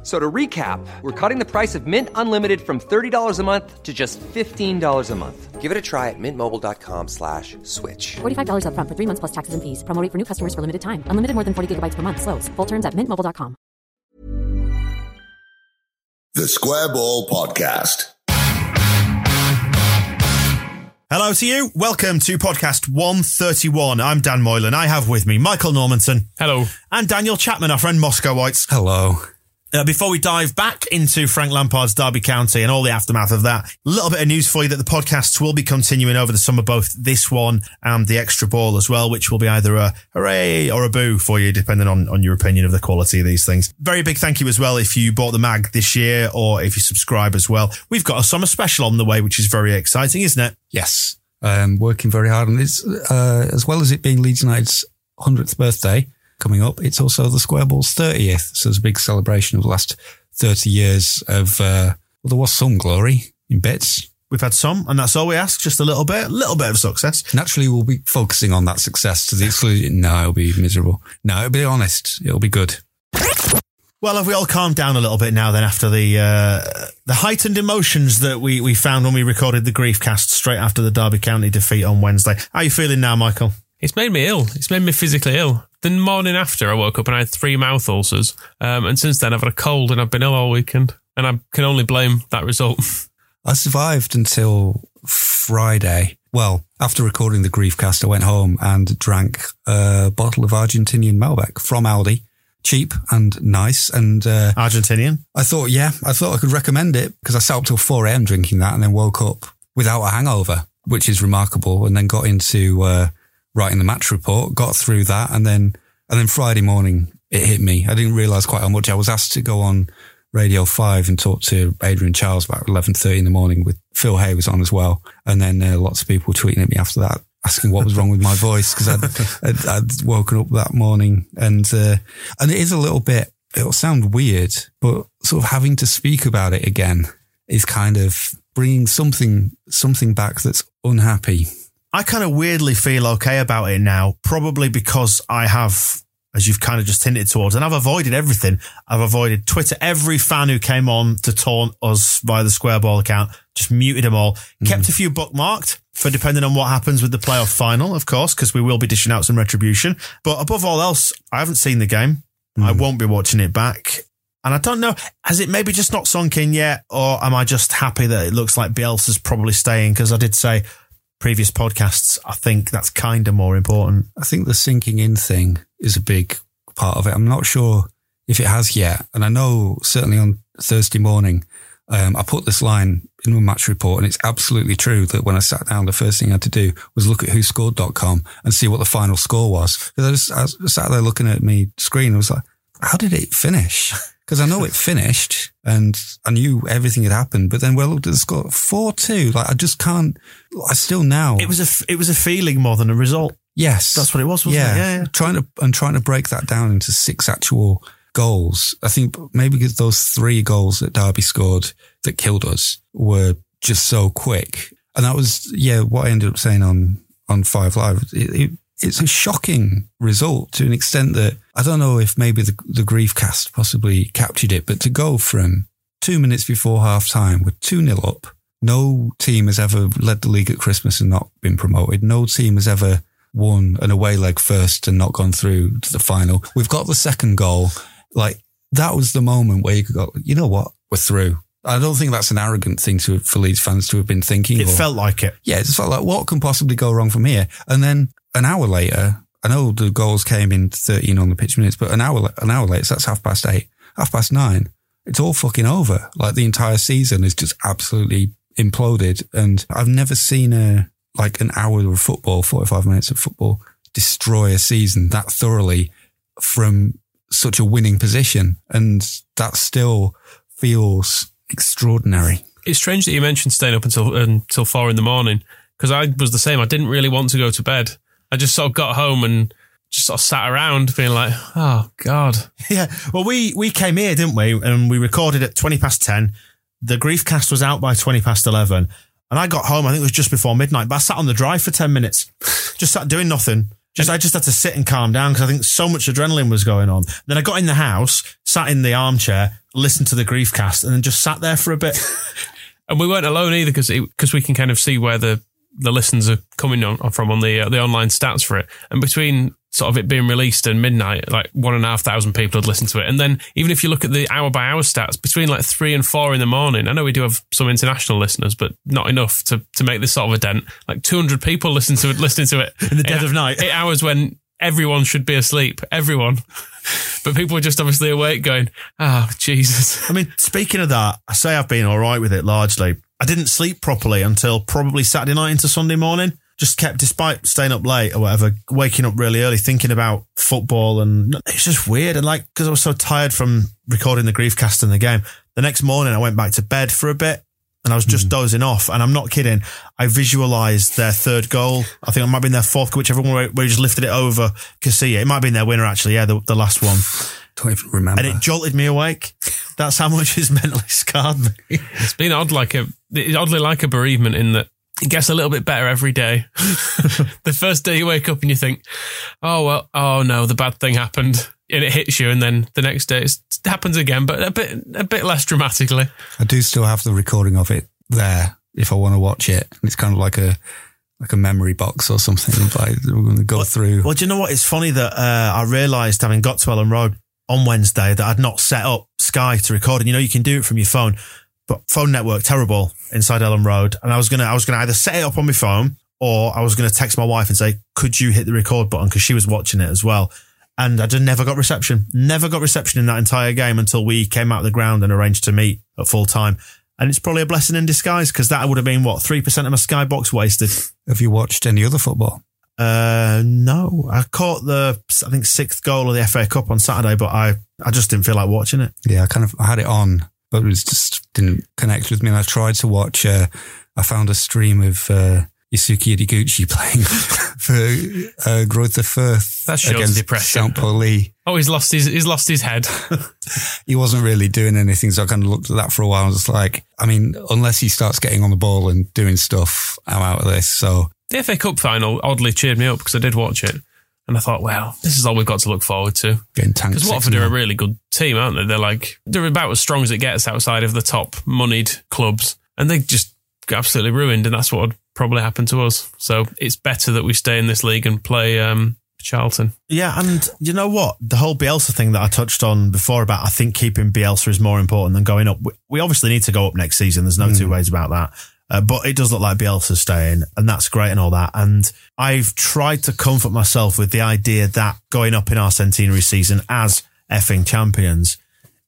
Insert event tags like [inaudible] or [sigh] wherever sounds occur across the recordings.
F- So to recap, we're cutting the price of Mint Unlimited from $30 a month to just $15 a month. Give it a try at mintmobile.com slash switch. $45 upfront for three months plus taxes and fees. Promo rate for new customers for limited time. Unlimited more than 40 gigabytes per month. Slows. Full terms at mintmobile.com. The Square Ball Podcast. Hello to you. Welcome to podcast 131. I'm Dan Moylan. I have with me Michael Normanson. Hello. And Daniel Chapman, our friend Moscow Whites. Hello. Uh, before we dive back into Frank Lampard's Derby County and all the aftermath of that, a little bit of news for you that the podcasts will be continuing over the summer, both this one and the extra ball as well, which will be either a hooray or a boo for you, depending on, on your opinion of the quality of these things. Very big thank you as well if you bought the mag this year or if you subscribe as well. We've got a summer special on the way, which is very exciting, isn't it? Yes. Um, working very hard on this, uh, as well as it being Leeds United's 100th birthday coming up. It's also the Square Ball's 30th. So it's a big celebration of the last 30 years of, uh, well, there was some glory in bits. We've had some, and that's all we ask. Just a little bit, a little bit of success. Naturally, we'll be focusing on that success to the exclusion. No, it'll be miserable. No, it'll be honest. It'll be good. Well, have we all calmed down a little bit now then after the uh, the heightened emotions that we, we found when we recorded the grief cast straight after the Derby County defeat on Wednesday? How are you feeling now, Michael? It's made me ill. It's made me physically ill. The morning after, I woke up and I had three mouth ulcers. Um, and since then, I've had a cold and I've been ill all weekend. And I can only blame that result. [laughs] I survived until Friday. Well, after recording the grief cast, I went home and drank a bottle of Argentinian Malbec from Aldi. Cheap and nice. And uh, Argentinian? I thought, yeah, I thought I could recommend it because I sat up till 4 a.m. drinking that and then woke up without a hangover, which is remarkable. And then got into uh, writing the match report, got through that. And then, and then Friday morning, it hit me. I didn't realize quite how much I was asked to go on Radio 5 and talk to Adrian Chiles about 11.30 in the morning with Phil Hay was on as well. And then uh, lots of people tweeting at me after that, asking what was wrong with my voice because I'd, [laughs] I'd, I'd woken up that morning and, uh, and it is a little bit, it'll sound weird, but sort of having to speak about it again is kind of bringing something, something back that's unhappy. I kind of weirdly feel okay about it now, probably because I have, as you've kind of just hinted towards, and I've avoided everything. I've avoided Twitter. Every fan who came on to taunt us via the Square Ball account, just muted them all. Mm. Kept a few bookmarked for depending on what happens with the playoff final, of course, because we will be dishing out some retribution. But above all else, I haven't seen the game. Mm. I won't be watching it back. And I don't know, has it maybe just not sunk in yet? Or am I just happy that it looks like Bielsa's probably staying? Because I did say previous podcasts, I think that's kind of more important. I think the sinking in thing is a big part of it. I'm not sure if it has yet. And I know certainly on Thursday morning, um, I put this line in my match report and it's absolutely true that when I sat down, the first thing I had to do was look at whoscored.com and see what the final score was. Because I, I sat there looking at me screen. I was like, how did it finish? [laughs] Because I know it finished and I knew everything had happened, but then when I looked at the score, 4-2, like I just can't, I still now. It was a, it was a feeling more than a result. Yes, That's what it was, wasn't yeah. it? Yeah, yeah. Trying to and trying to break that down into six actual goals. I think maybe because those three goals that Derby scored that killed us were just so quick, and that was yeah what I ended up saying on on Five Live. It, it, it's a shocking result to an extent that I don't know if maybe the the grief cast possibly captured it, but to go from two minutes before half time with two 0 up. No team has ever led the league at Christmas and not been promoted. No team has ever won an away leg first and not gone through to the final. We've got the second goal. Like that was the moment where you could go, you know what? We're through. I don't think that's an arrogant thing to for Leeds fans to have been thinking. It or- felt like it. yeah, it just felt like what can possibly go wrong from here? And then an hour later, I know the goals came in 13 on the pitch minutes, but an hour, an hour later, so that's half past eight, half past nine. It's all fucking over. Like the entire season is just absolutely imploded. And I've never seen a, like an hour of football, 45 minutes of football destroy a season that thoroughly from such a winning position. And that still feels extraordinary. It's strange that you mentioned staying up until until four in the morning because I was the same. I didn't really want to go to bed. I just sort of got home and just sort of sat around being like, oh God. [laughs] Yeah. Well, we, we came here, didn't we? And we recorded at 20 past 10. The Griefcast was out by 20 past 11. And I got home, I think it was just before midnight, but I sat on the drive for 10 minutes, just sat doing nothing. Just, I just had to sit and calm down because I think so much adrenaline was going on. Then I got in the house, sat in the armchair, listened to the Griefcast, and then just sat there for a bit. [laughs] And we weren't alone either because because we can kind of see where the the listens are coming on from on the uh, the online stats for it. And between sort of it being released and midnight, like one and a half thousand people had listened to it. And then even if you look at the hour by hour stats, between like three and four in the morning, I know we do have some international listeners, but not enough to to make this sort of a dent. Like two hundred people listen to it, listening to it In the dead of night. eight hours when everyone should be asleep, everyone. But people are just obviously awake, going, "Oh Jesus." I mean, speaking of that, I say I've been all right with it largely. I didn't sleep properly until probably Saturday night into Sunday morning. Just kept, despite staying up late or whatever, waking up really early, thinking about football. And it's just weird. And like, because I was so tired from recording the Griefcast and the game, the next morning I went back to bed for a bit and I was just hmm. dozing off. And I'm not kidding. I visualized their third goal. I think it might have been their fourth, whichever one where where he just lifted it over Casilla. It might have been their winner, actually. Yeah, the, the last one. Don't even remember. And it jolted me awake. That's how much it's mentally scarred me. It's been odd, like a it's oddly like a bereavement in that it gets a little bit better every day. [laughs] [laughs] the first day you wake up and you think, "Oh well, oh no, the bad thing happened," and it hits you, and then the next day it happens again, but a bit a bit less dramatically. I do still have the recording of it there if I want to watch it. It's kind of like a like a memory box or something. [laughs] Like we're going to go through. Well, do you know what? It's funny that uh, I realised having got to Elland Road on Wednesday that I'd not set up Sky to record. And you know, you can do it from your phone, but phone network terrible inside Elland Road. And I was gonna, I was gonna either set it up on my phone or I was gonna text my wife and say, "Could you hit the record button?" Because she was watching it as well. And I just never got reception. Never got reception in that entire game until we came out of the ground and arranged to meet at full time. And it's probably a blessing in disguise because that would have been what three percent of my Sky box wasted. Have you watched any other football? Uh, no, I caught the I think sixth goal of the FA Cup on Saturday, but I I just didn't feel like watching it. Yeah, I kind of I had it on, but it was just didn't connect with me. And I tried to watch. Uh, I found a stream of uh, Yosuke Ideguchi [laughs] playing for uh, Greuther Fürth That shows against depression. St. Pauli. Oh, he's lost his he's lost his head. [laughs] [laughs] He wasn't really doing anything, so I kind of looked at that for a while. and was like, I mean, unless he starts getting on the ball and doing stuff, I'm out of this. So the FA Cup final oddly cheered me up because I did watch it, and I thought, well, this is all we've got to look forward to. getting tanked. Because Watford are a really good team, aren't they? They're like they're about as strong as it gets outside of the top moneyed clubs, and they just got absolutely ruined, and that's what would probably happen to us. So it's better that we stay in this league and play um, Charlton. Yeah, and you know what? The whole Bielsa thing that I touched on before about I think keeping Bielsa is more important than going up. We, we obviously need to go up next season. There's no two ways about that. Uh, but it does look like Bielsa's staying, and that's great and all that. And I've tried to comfort myself with the idea that going up in our centenary season as effing champions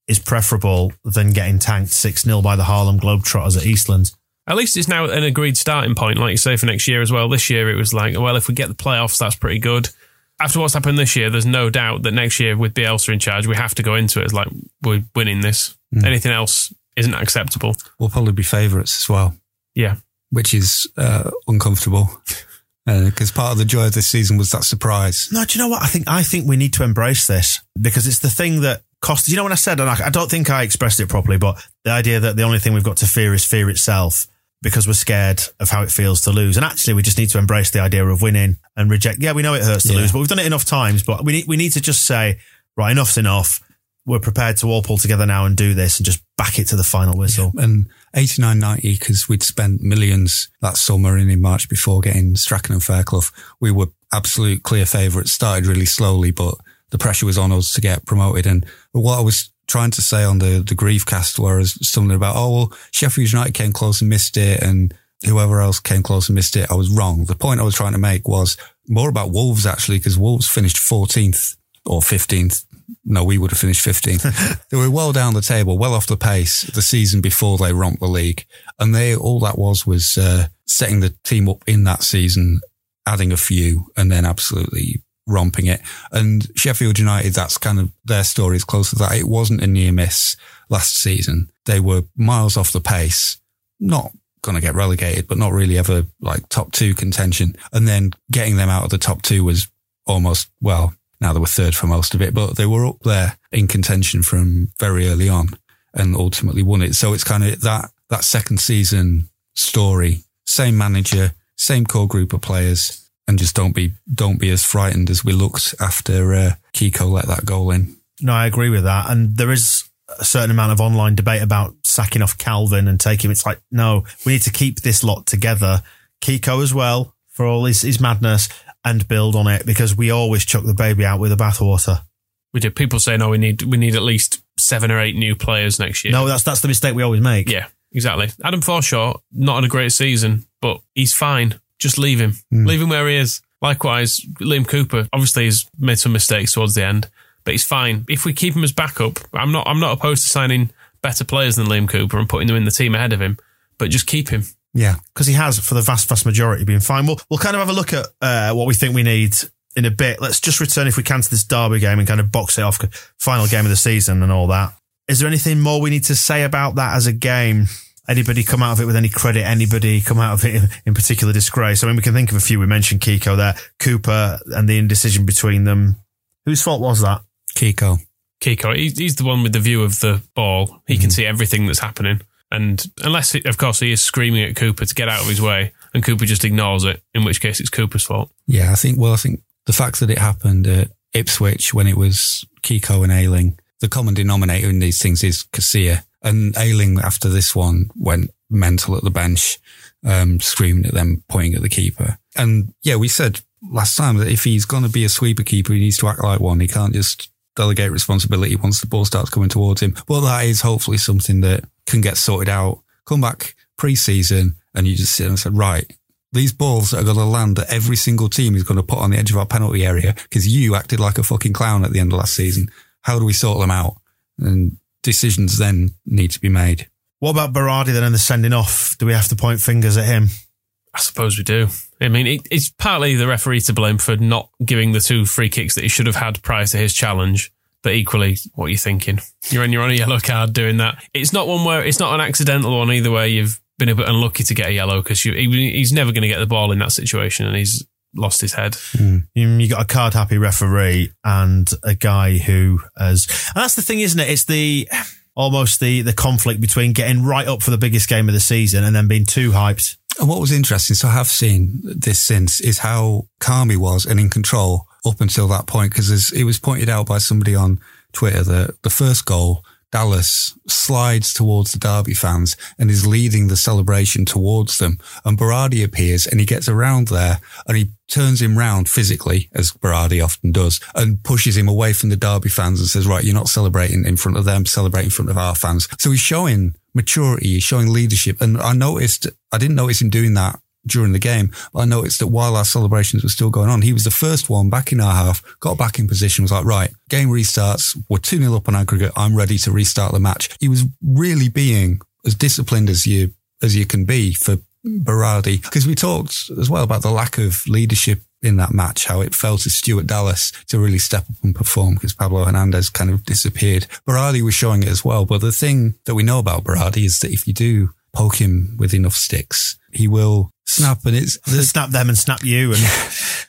is preferable than getting tanked 6 0 by the Harlem Globetrotters at Eastlands. At least it's now an agreed starting point, like you say, for next year as well. This year it was like, well, if we get the playoffs, that's pretty good. After what's happened this year, there's no doubt that next year with Bielsa in charge, we have to go into it as like we're winning this. Anything else isn't acceptable. We'll probably be favourites as well, Yeah. which is uh, uncomfortable. [laughs] Because part of the joy of this season was that surprise. No, do you know what? I think I think we need to embrace this because it's the thing that costs. You know, when I said, and I, I don't think I expressed it properly, but the idea that the only thing we've got to fear is fear itself because we're scared of how it feels to lose. And actually, we just need to embrace the idea of winning and reject. Yeah, we know it hurts to Yeah. lose, but we've done it enough times. But we need, we need to just say, right, enough's enough. We're prepared to all pull together now and do this and just back it to the final whistle. And 89 90, because we'd spent millions that summer and in March before getting Strachan and Fairclough, we were absolute clear favourites. Started really slowly, but the pressure was on us to get promoted. And what I was trying to say on the, the grief cast was something about, oh, well, Sheffield United came close and missed it, and whoever else came close and missed it. I was wrong. The point I was trying to make was more about Wolves actually, because Wolves finished 14th or 15th. No, we would have finished 15th. [laughs] they were well down the table, well off the pace the season before they romped the league. And they, all that was, was uh, setting the team up in that season, adding a few and then absolutely romping it. And Sheffield United, that's kind of their story is close to that. It wasn't a near miss last season. They were miles off the pace, not going to get relegated, but not really ever like top two contention. And then getting them out of the top two was almost, well, now they were third for most of it, but they were up there in contention from very early on and ultimately won it. So it's kind of that, that second season story, same manager, same core group of players and just don't be, don't be as frightened as we looked after uh, Kiko let that goal in. No, I agree with that. And there is a certain amount of online debate about sacking off Calvin and taking him. It's like, no, we need to keep this lot together. Kiko as well for all his, his madness and build on it because we always chuck the baby out with the bathwater. We did. People say, no, we need we need at least seven or eight new players next year. No, that's that's the mistake we always make. Yeah, exactly. Adam Forshaw, not had a great season, but he's fine. Just leave him. Hmm. Leave him where he is. Likewise, Liam Cooper obviously has made some mistakes towards the end, but he's fine. If we keep him as backup, I'm not I'm not opposed to signing better players than Liam Cooper and putting them in the team ahead of him, but just keep him. Yeah. because he has for the vast vast majority been fine. We'll we'll kind of have a look at uh, what we think we need in a bit. Let's just return if we can to this Derby game and kind of box it off. Final game of the season and all that. Is there anything more we need to say about that as a game? Anybody come out of it with any credit? Anybody come out of it in, in particular disgrace? I mean, we can think of a few. We mentioned Kiko there, Cooper, and the indecision between them. Whose fault was that? Kiko. Kiko, he's, he's the one with the view of the ball. He can see everything that's happening. And unless, it, of course, he is screaming at Cooper to get out of his way, and Cooper just ignores it, in which case it's Cooper's fault. Yeah, I think, well, I think the fact that it happened at Ipswich when it was Kiko and Ayling, the common denominator in these things is Casilla. And Ayling, after this one, went mental at the bench, um, screaming at them, pointing at the keeper. And yeah, we said last time that if he's going to be a sweeper keeper, he needs to act like one. He can't just delegate responsibility once the ball starts coming towards him. Well, that is hopefully something that can get sorted out. Come back pre-season and you just sit and say, right, these balls are going to land that every single team is going to put on the edge of our penalty area because you acted like a fucking clown at the end of last season. How do we sort them out? And decisions then need to be made. What about Berardi then and the sending off? Do we have to point fingers at him? I suppose we do. I mean, it, it's partly the referee to blame for not giving the two free kicks that he should have had prior to his challenge. But equally, what are you thinking? You're on, you're on a yellow card doing that. It's not one where it's not an accidental one either where you've been a bit unlucky to get a yellow because he, he's never going to get the ball in that situation and he's lost his head. Hmm. You, you got a card happy referee and a guy who has, and that's the thing, isn't it? It's the almost the the conflict between getting right up for the biggest game of the season and then being too hyped. And what was interesting, so I have seen this since, is how calm he was and in control up until that point. Because it was pointed out by somebody on Twitter that the first goal, Dallas slides towards the Derby fans and is leading the celebration towards them. And Berardi appears and he gets around there and he turns him round physically, as Berardi often does, and pushes him away from the Derby fans and says, right, you're not celebrating in front of them, celebrate in front of our fans. So he's showing maturity, he's showing leadership. And I noticed, I didn't notice him doing that during the game, I noticed that while our celebrations were still going on, he was the first one back in our half, got back in position, was like, right, game restarts, we're 2 0 up on aggregate, I'm ready to restart the match. He was really being as disciplined as you, as you can be for Berardi. Because we talked as well about the lack of leadership in that match, how it fell to Stuart Dallas to really step up and perform because Pablo Hernandez kind of disappeared. Berardi was showing it as well. But the thing that we know about Berardi is that if you do poke him with enough sticks, he will snap. And it's the, snap them and snap you. And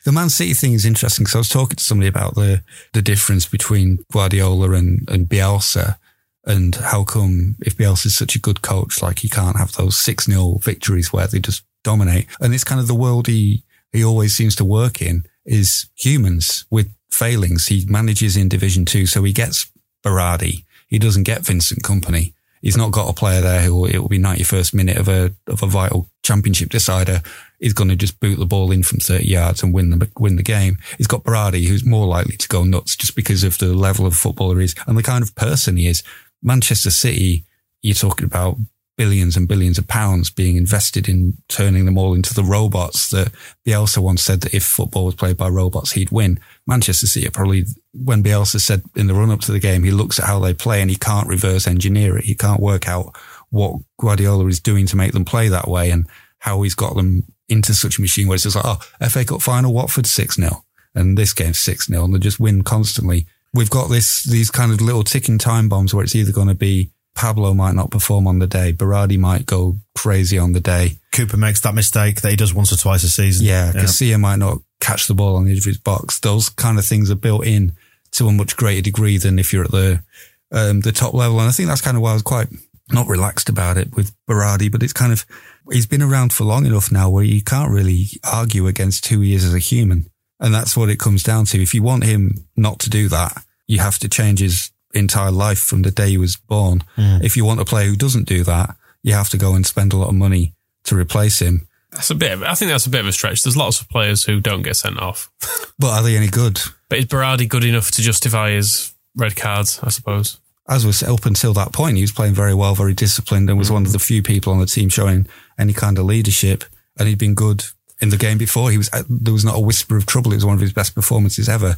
the Man City thing is interesting because I was talking to somebody about the the difference between Guardiola and, and Bielsa and how come if Bielsa is such a good coach, like he can't have those 6 0 victories where they just dominate. And it's kind of the world he, he always seems to work in is humans with failings. He manages in Division Two, so he gets Berardi. He doesn't get Vincent Kompany. He's not got a player there who it will be 91st minute of a of a vital championship decider. He's going to just boot the ball in from 30 yards and win the win the game. He's got Berardi, who's more likely to go nuts just because of the level of footballer he is and the kind of person he is. Manchester City, you're talking about billions and billions of pounds being invested in turning them all into the robots that Bielsa once said that if football was played by robots, he'd win. Manchester City probably, when Bielsa said in the run up to the game, he looks at how they play and he can't reverse engineer it. He can't work out what Guardiola is doing to make them play that way and how he's got them into such a machine where it's just like, oh, FA Cup final, Watford 6 0. And this game 6 0 and they just win constantly. We've got this, these kind of little ticking time bombs where it's either going to be Pablo might not perform on the day. Berardi might go crazy on the day. Cooper makes that mistake that he does once or twice a season. Yeah, Casilla might not catch the ball on the edge of his box. Those kind of things are built in to a much greater degree than if you're at the um, the top level. And I think that's kind of why I was quite not relaxed about it with Berardi, but it's kind of he's been around for long enough now where you can't really argue against who he is as a human. And that's what it comes down to. If you want him not to do that, you have to change his entire life from the day he was born. Mm. If you want a player who doesn't do that, you have to go and spend a lot of money to replace him. That's a bit. Of, I think that's a bit of a stretch. There's lots of players who don't get sent off. [laughs] But are they any good? But is Berardi good enough to justify his red cards? I suppose. As was up until that point, he was playing very well, very disciplined, and was mm. one of the few people on the team showing any kind of leadership. And he'd been good in the game before. He was uh, there was not a whisper of trouble. It was one of his best performances ever.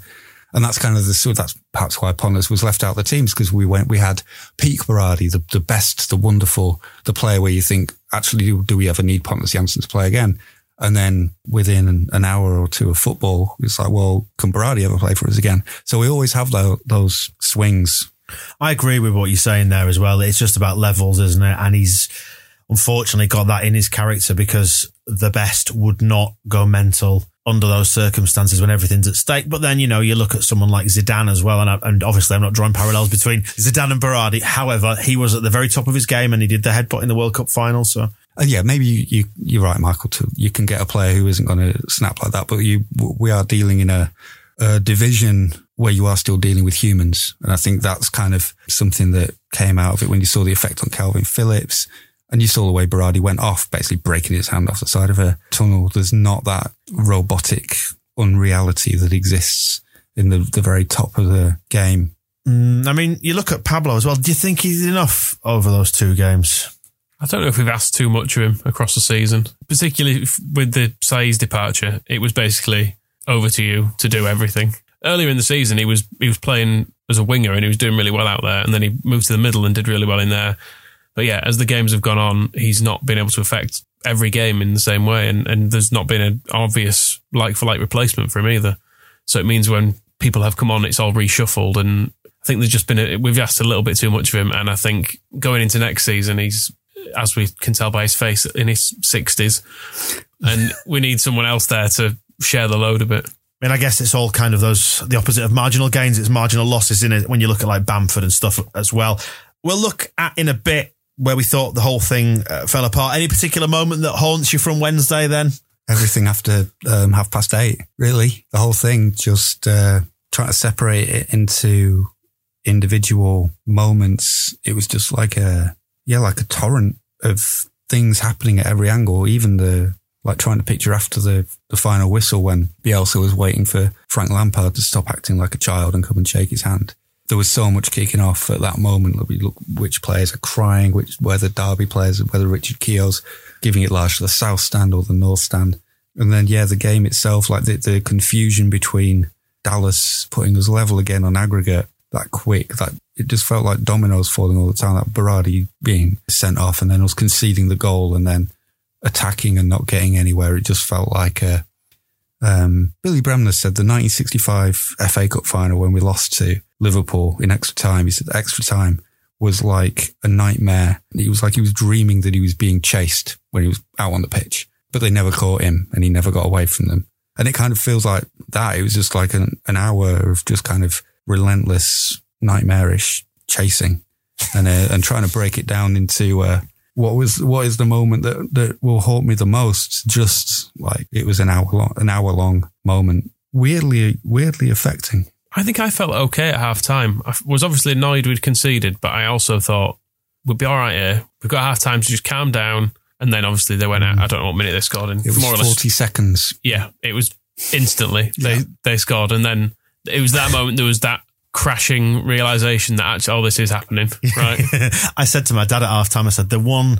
And that's kind of the so that's perhaps why Pontus was left out of the teams because we went we had peak Berardi, the the best, the wonderful, the player where you think actually do, do we ever need Pontus Jansson to play again? And then within an, hour or two of football, it's like, well, can Berardi ever play for us again? So we always have those, those swings. I agree with what you're saying there as well. It's just about levels, isn't it? And he's unfortunately got that in his character because the best would not go mental under those circumstances when everything's at stake. But then, you know, you look at someone like Zidane as well. And, I, and obviously I'm not drawing parallels between Zidane and Berardi. However, he was at the very top of his game and he did the headbutt in the World Cup final. So yeah, maybe you, you, you're right, Michael, to, you can get a player who isn't going to snap like that, but you, we are dealing in a, a division where you are still dealing with humans. And I think that's kind of something that came out of it when you saw the effect on Calvin Phillips and you saw the way Berardi went off, basically breaking his hand off the side of a tunnel. There's not that robotic unreality that exists in the, the very top of the game. Mm, I mean, you look at Pablo as well. Do you think he's enough over those two games? I don't know if we've asked too much of him across the season, particularly with the Saiz's departure. It was basically over to you to do everything. Earlier in the season, he was he was playing as a winger and he was doing really well out there, and then he moved to the middle and did really well in there. But yeah, as the games have gone on, he's not been able to affect every game in the same way, and, and there's not been an obvious like for like replacement for him either. So it means when people have come on, it's all reshuffled, and I think there's just been a, we've asked a little bit too much of him, and I think going into next season, he's as we can tell by his face in his sixties, and [laughs] we need someone else there to share the load a bit. I mean, I guess it's all kind of those the opposite of marginal gains. It's marginal losses in it when you look at like Bamford and stuff as well. We'll look at in a bit where we thought the whole thing uh, fell apart. Any particular moment that haunts you from Wednesday? Then Everything after um, half past eight, really. The whole thing, just uh, trying to separate it into individual moments. It was just like a, yeah, like a torrent of things happening at every angle. Even the, like trying to picture after the, the final whistle when Bielsa was waiting for Frank Lampard to stop acting like a child and come and shake his hand. There was so much kicking off at that moment. Like we look which players are crying, which whether Derby players, whether Richard Keogh's giving it large to the south stand or the north stand. And then, yeah, the game itself, like the, the confusion between Dallas putting us level again on aggregate that quick, that it just felt like dominoes falling all the time. That Berardi being sent off and then us conceding the goal and then attacking and not getting anywhere. It just felt like a, um, Billy Bremner said the 1965 FA Cup final when we lost to Liverpool in extra time. He said extra time was like a nightmare. He was like he was dreaming that he was being chased when he was out on the pitch, but they never caught him and he never got away from them. And it kind of feels like that. It was just like an, an hour of just kind of relentless, nightmarish chasing and, uh, and trying to break it down into, uh, what was, what is the moment that, that will haunt me the most? Just like it was an hour long, an hour long moment. Weirdly, weirdly affecting. I think I felt okay at half time. I was obviously annoyed we'd conceded, but I also thought we'll be all right here. We've got half time to just calm down. And then obviously they went out. I don't know what minute they scored in. It was more or 40 less. seconds. Yeah, it was instantly they they scored, and then it was that moment there was that crashing realization that actually, oh, this is happening, [laughs] right? I said to my dad at halftime, I said, the one,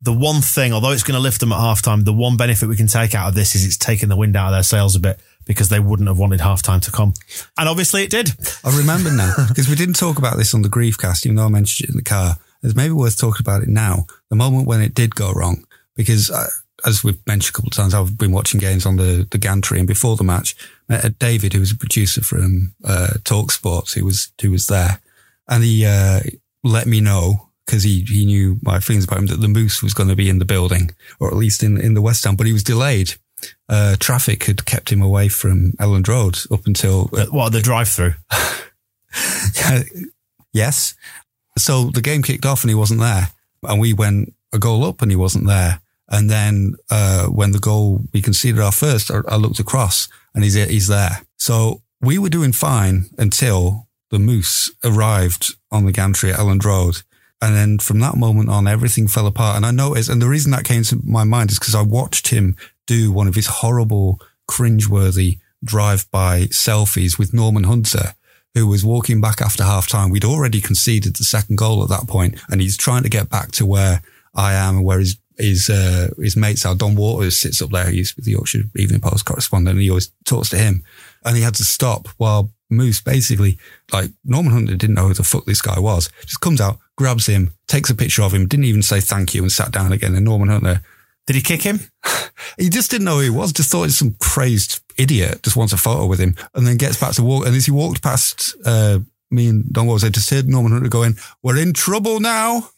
the one thing, although it's going to lift them at halftime, the one benefit we can take out of this is it's taking the wind out of their sails a bit because they wouldn't have wanted halftime to come. And obviously it did. I remember now because we didn't talk about this on the Griefcast, even though I mentioned it in the car. It's maybe worth talking about it now. The moment when it did go wrong, because uh, as we've mentioned a couple of times, I've been watching games on the, the gantry and before the match, met uh, David, who was a producer from uh, Talk Sports, who was, who was there. And he uh, let me know because he, he knew my feelings about him that the Moose was going to be in the building or at least in, in the West End, but he was delayed. Uh, traffic had kept him away from Elland Road up until uh, what the drive through. [laughs] yes. So the game kicked off and he wasn't there. And we went a goal up and he wasn't there. And then uh, when the goal we conceded our first, I, I, looked across and he's he's there. So we were doing fine until the Moose arrived on the gantry at Elland Road. And then from that moment on, everything fell apart. And I noticed, and the reason that came to my mind is because I watched him do one of his horrible, cringeworthy drive-by selfies with Norman Hunter who was walking back after half time. We'd already conceded the second goal at that point, and he's trying to get back to where I am and where his his uh, his mates are. Don Warters sits up there. He's the Yorkshire Evening Post correspondent, and he always talks to him. And he had to stop while Moose basically, like Norman Hunter didn't know who the fuck this guy was. Just comes out, grabs him, takes a picture of him, didn't even say thank you, and sat down again. And Norman Hunter did he kick him? he just didn't know who he was. Just thought he's some crazed idiot. Just wants a photo with him, and then gets back to walk. And as he walked past uh, me and Don was I just heard Norman Hunter going, "We're in trouble now."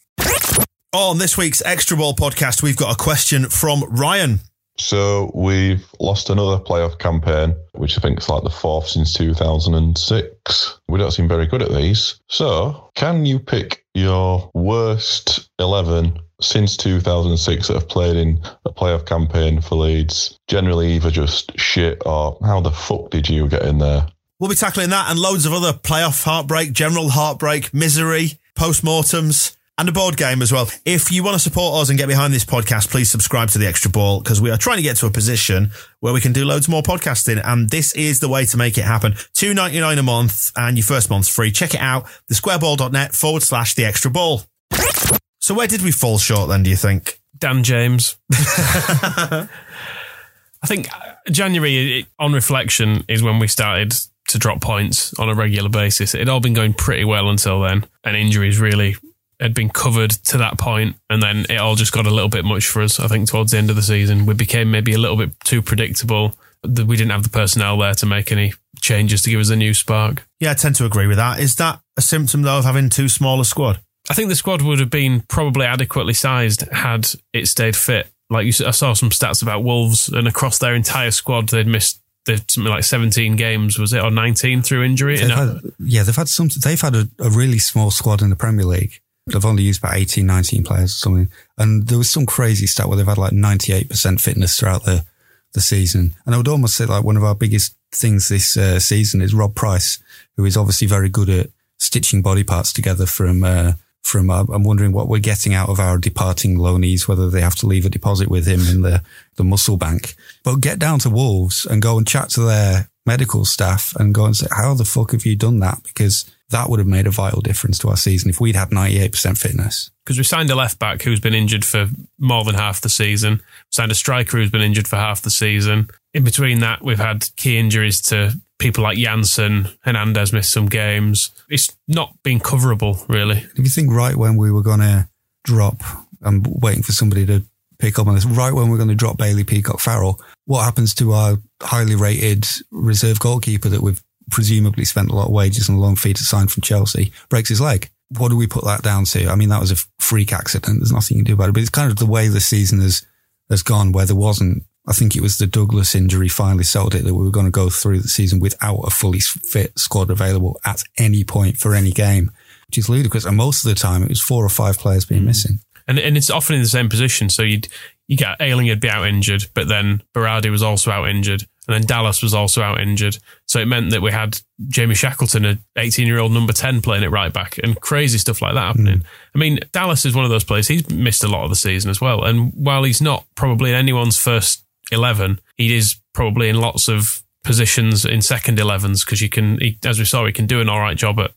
On this week's Extra Ball podcast, we've got a question from Ryan. So we've lost another playoff campaign, which I think is like the fourth since 2006. We don't seem very good at these. So can you pick your worst 11 since 2006 that have played in a playoff campaign for Leeds, generally either just shit or how the fuck did you get in there? We'll be tackling that and loads of other playoff heartbreak, general heartbreak, misery, post-mortems, and a board game as well. If you want to support us and get behind this podcast, please subscribe to the Extra Ball because we are trying to get to a position where we can do loads more podcasting. And this is the way to make it happen. Two ninety nine a month and your first month's free. Check it out. Thesquareball.net forward slash the extra ball. So where did we fall short then, do you think? Dan James. [laughs] I think uh, January, on reflection, is when we started to drop points on a regular basis. It had all been going pretty well until then, and injuries really had been covered to that point, and then it all just got a little bit much for us. I think towards the end of the season, we became maybe a little bit too predictable. We didn't have the personnel there to make any changes to give us a new spark. Yeah, I tend to agree with that. Is that a symptom though of having too small a squad? I think the squad would have been probably adequately sized had it stayed fit. Like you, I saw some stats about Wolves, and across their entire squad, they'd missed something like 17 games, was it, or 19 through injury? They've had, yeah, they've had some. They've had a, a, really small squad in the Premier League. They've only used about 18, 19 players or something. And there was some crazy stat where they've had like 98% fitness throughout the, the season. And I would almost say like one of our biggest things this uh, season is Rob Price, who is obviously very good at stitching body parts together from uh, from. Uh, I'm wondering what we're getting out of our departing loanees, whether they have to leave a deposit with him in the, the muscle bank. But get down to Wolves and go and chat to their medical staff and go and say, how the fuck have you done that? Because that would have made a vital difference to our season if we'd had 98% fitness. Because we signed a left back who's been injured for more than half the season, signed a striker who's been injured for half the season. In between that, we've had key injuries to people like Jansson, Hernandez missed some games. It's not been coverable, really. If you think right when we were going to drop, I'm waiting for somebody to pick up on this, right when we're going to drop Bailey Peacock Farrell, what happens to our highly rated reserve goalkeeper that we've presumably spent a lot of wages and a long fee to sign from Chelsea, breaks his leg? What do we put that down to? I mean, that was a freak accident. There's nothing you can do about it, but it's kind of the way the season has, has gone where there wasn't I think it was the Douglas injury finally settled it that we were going to go through the season without a fully fit squad available at any point for any game, which is ludicrous. And most of the time, it was four or five players being mm. missing. And and it's often in the same position. So you'd you get Ayling would be out injured, but then Berardi was also out injured, and then Dallas was also out injured. So it meant that we had Jamie Shackleton, an 18 year old number 10, playing it right back, and crazy stuff like that happening. Mm. I mean, Dallas is one of those players. He's missed a lot of the season as well, and while he's not probably in anyone's first 11, he is probably in lots of positions in second 11s because you can, he, as we saw, he can do an all right job at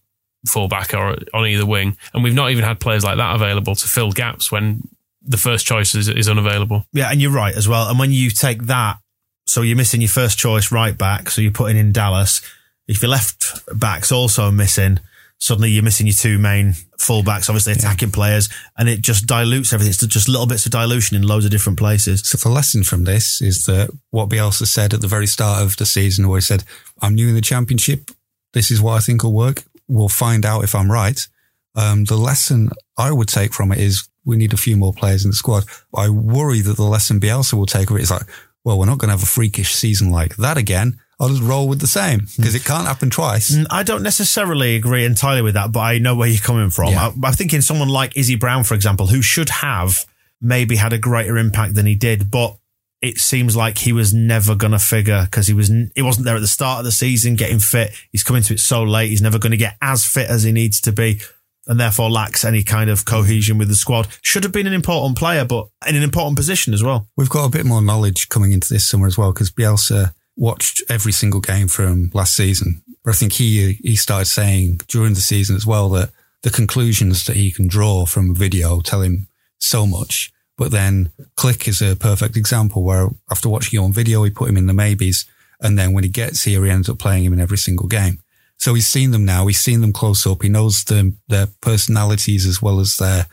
fullback or on either wing. And we've not even had players like that available to fill gaps when the first choice is, is unavailable. Yeah, and you're right as well. And when you take that, so you're missing your first choice right back, so you're putting in Dallas. If your left back's also missing, suddenly you're missing your two main fullbacks, obviously attacking players, and it just dilutes everything. It's just little bits of dilution in loads of different places. So the lesson from this is that what Bielsa said at the very start of the season, where he said, "I'm new in the championship. This is what I think will work. We'll find out if I'm right." Um, the lesson I would take from it is we need a few more players in the squad. I worry that the lesson Bielsa will take of it is like, well, we're not going to have a freakish season like that again. I'll just roll with the same because it can't happen twice. I don't necessarily agree entirely with that, but I know where you're coming from. Yeah. I, I'm thinking someone like Izzy Brown, for example, who should have maybe had a greater impact than he did, but it seems like he was never going to figure because he was he wasn't there at the start of the season getting fit. He's coming to it so late. He's never going to get as fit as he needs to be. And therefore lacks any kind of cohesion with the squad. Should have been an important player, but in an important position as well. We've got a bit more knowledge coming into this summer as well because Bielsa watched every single game from last season. But I think he he started saying during the season as well that the conclusions that he can draw from a video tell him so much. But then Klich is a perfect example where after watching him on video, he put him in the maybes. And then when he gets here, he ends up playing him in every single game. So he's seen them now. He's seen them close up. He knows them, their personalities as well as their,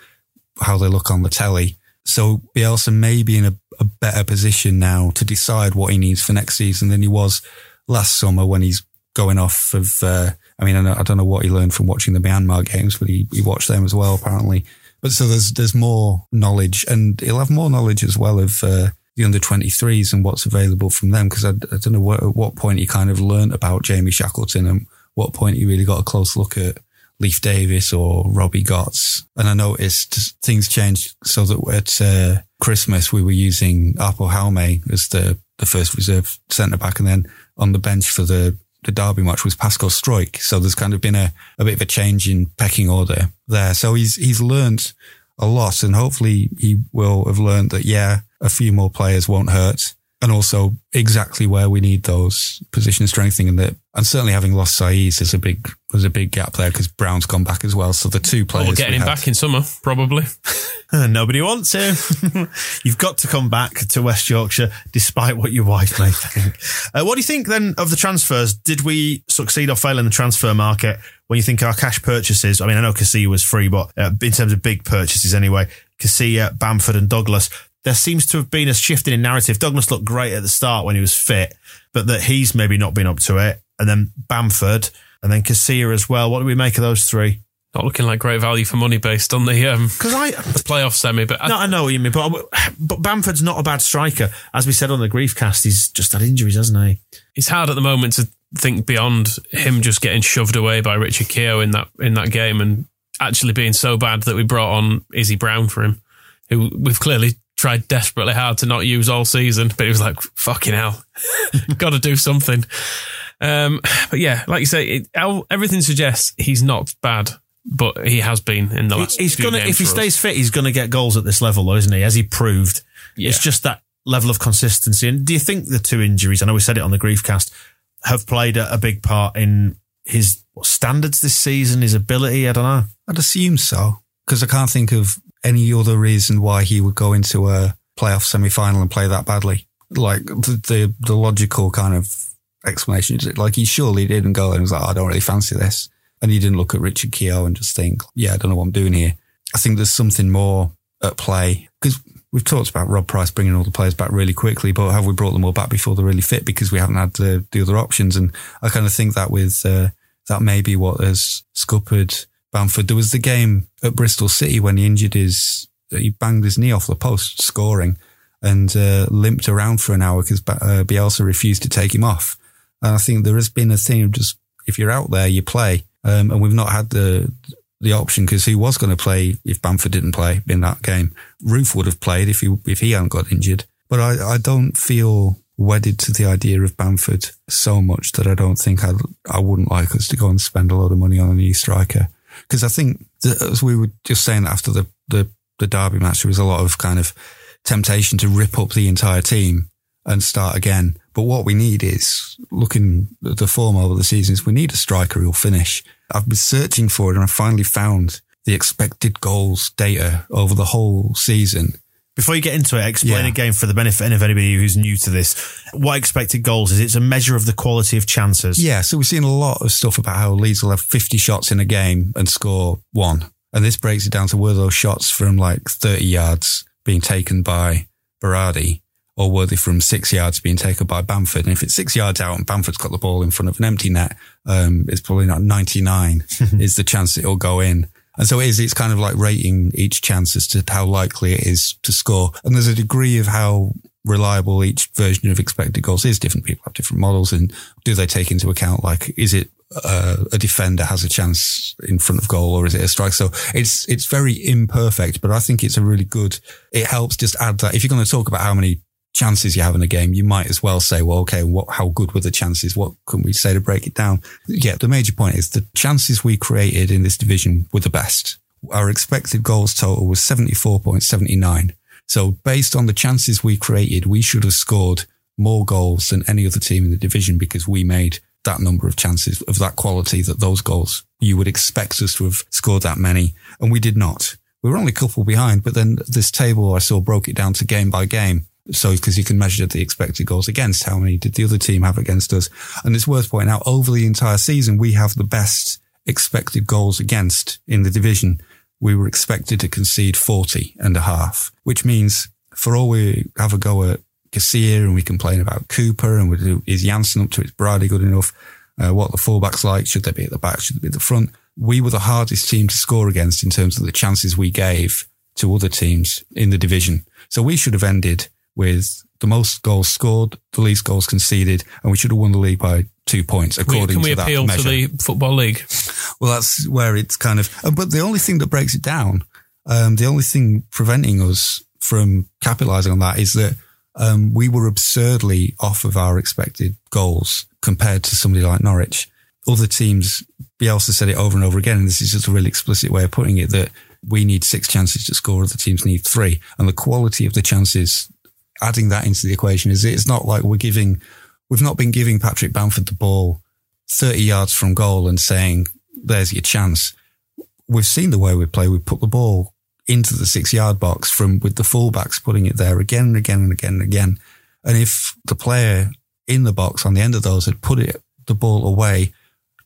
how they look on the telly. So Bielsa may be in a, a better position now to decide what he needs for next season than he was last summer when he's going off of, uh, I mean, I, know, I don't know what he learned from watching the Myanmar games, but he, he watched them as well, apparently. But so there's, there's more knowledge and he'll have more knowledge as well of, uh, the under 23s and what's available from them. Cause I, I don't know what, at what point he kind of learned about Jamie Shackleton and what point he really got a close look at Leif Davis or Robbie Gotts. And I noticed things changed so that at uh, Christmas we were using Aapo Halme as the, the first reserve centre back. And then on the bench for the, the Derby match was Pascal Struijk. So there's kind of been a, a bit of a change in pecking order there. So he's, he's learned a lot and hopefully he will have learned that, yeah, a few more players won't hurt. And also exactly where we need those position strengthening and that, and certainly having lost Saiz is a big, there's a big gap there because Brown's gone back as well. So the two players. we're getting we him had- back in summer, probably. [laughs] Nobody wants him. [laughs] You've got to come back to West Yorkshire, despite what your wife may think. Uh, what do you think then of the transfers? Did we succeed or fail in the transfer market when you think our cash purchases? I mean, I know Casilla was free, but uh, in terms of big purchases anyway, Casilla, Bamford, and Douglas, there seems to have been a shifting in narrative. Douglas looked great at the start when he was fit, but that he's maybe not been up to it. And then Bamford, and then Casilla as well. What do we make of those three? Not looking like great value for money based on the um, Because I, the playoff semi, but I, No, I know what you mean, but but Bamford's not a bad striker. As we said on the grief cast, he's just had injuries, hasn't he? it's hard at the moment to think beyond him just getting shoved away by Richard Keogh in that in that game and actually being so bad that we brought on Izzy Brown for him, who we've clearly tried desperately hard to not use all season, but he was like, "Fucking hell, [laughs] got to do something." Um, but yeah, like you say, it, el- everything suggests he's not bad, but he has been in the last. He's few gonna games if he for us. stays fit, he's gonna get goals at this level, though, isn't he? As he proved, Yeah. it's just that level of consistency. And do you think the two injuries? I know we said it on the grief cast, have played a, a big part in his what, standards this season, his ability. I don't know. I'd assume so because I can't think of any other reason why he would go into a playoff semi final and play that badly. Like the, the the logical kind of explanation is it like he surely didn't go and was like, I don't really fancy this, and he didn't look at Richard Keogh and just think, yeah, I don't know what I'm doing here. I think there's something more at play because we've talked about Rob Price bringing all the players back really quickly, but have we brought them all back before they're really fit because we haven't had the, the other options? And I kind of think that with uh, that may be what has scuppered Bamford. There was the game at Bristol City when he injured his, he banged his knee off the post scoring and uh, limped around for an hour because uh, Bielsa refused to take him off. And I think there has been a thing of just if you're out there, you play. Um, and we've not had the the option because he was going to play if Bamford didn't play in that game. Roofe would have played if he if he hadn't got injured. But I, I don't feel wedded to the idea of Bamford so much that I don't think I I wouldn't like us to go and spend a lot of money on a new striker because I think as we were just saying after the the the derby match, there was a lot of kind of temptation to rip up the entire team. and start again. But what we need is looking at the form over the seasons. We need a striker who'll finish. I've been searching for it and I finally found the expected goals data over the whole season. Before you get into it, explain Yeah. again for the benefit of anybody who's new to this. What expected goals is? It's a measure of the quality of chances. Yeah, so we've seen a lot of stuff about how Leeds will have 50 shots in a game and score one. And this breaks it down to were those shots from like 30 yards being taken by Berardi or were they from six yards being taken by Bamford? And if it's six yards out and Bamford's got the ball in front of an empty net, um, it's probably not 99 [laughs] is the chance it'll go in. And so it is, it's kind of like rating each chance as to how likely it is to score. And there's a degree of how reliable each version of expected goals is. Different people have different models. And do they take into account, like, is it uh, a defender has a chance in front of goal or is it a strike? So it's, it's very imperfect, but I think it's a really good, it helps just add that. If you're going to talk about how many chances you have in a game, you might as well say, well, okay, what, how good were the chances? What can we say to break it down? Yeah, the major point is the chances we created in this division were the best. Our expected goals total was 74.79. So based on the chances we created, we should have scored more goals than any other team in the division because we made that number of chances of that quality that those goals you would expect us to have scored that many. And we did not. We were only a couple behind, but then this table I saw broke it down to game by game. So, because you can measure the expected goals against, how many did the other team have against us? And it's worth pointing out over the entire season, we have the best expected goals against in the division. We were expected to concede 40 and a half, which means for all we have a go at Garcia and we complain about Cooper and we do, is Jansson up to its Brady good enough? Uh, what the fullbacks like? Should they be at the back? Should they be at the front? We were the hardest team to score against in terms of the chances we gave to other teams in the division. So we should have ended with the most goals scored, the least goals conceded, and we should have won the league by two points Can we- according can we to that appeal measure. to the Football League? Well, that's where it's kind of, uh, but the only thing that breaks it down, um, the only thing preventing us from capitalizing on that is that um, we were absurdly off of our expected goals compared to somebody like Norwich. Other teams, Bielsa said it over and over again, and this is just a really explicit way of putting it that we need six chances to score, other teams need three. And the quality of the chances, adding that into the equation is it's not like we're giving, we've not been giving Patrick Bamford the ball 30 yards from goal and saying, there's your chance. We've seen the way we play. We put the ball into the six yard box from with the fullbacks putting it there again and again and again and again. And if the player in the box on the end of those had put it, the ball away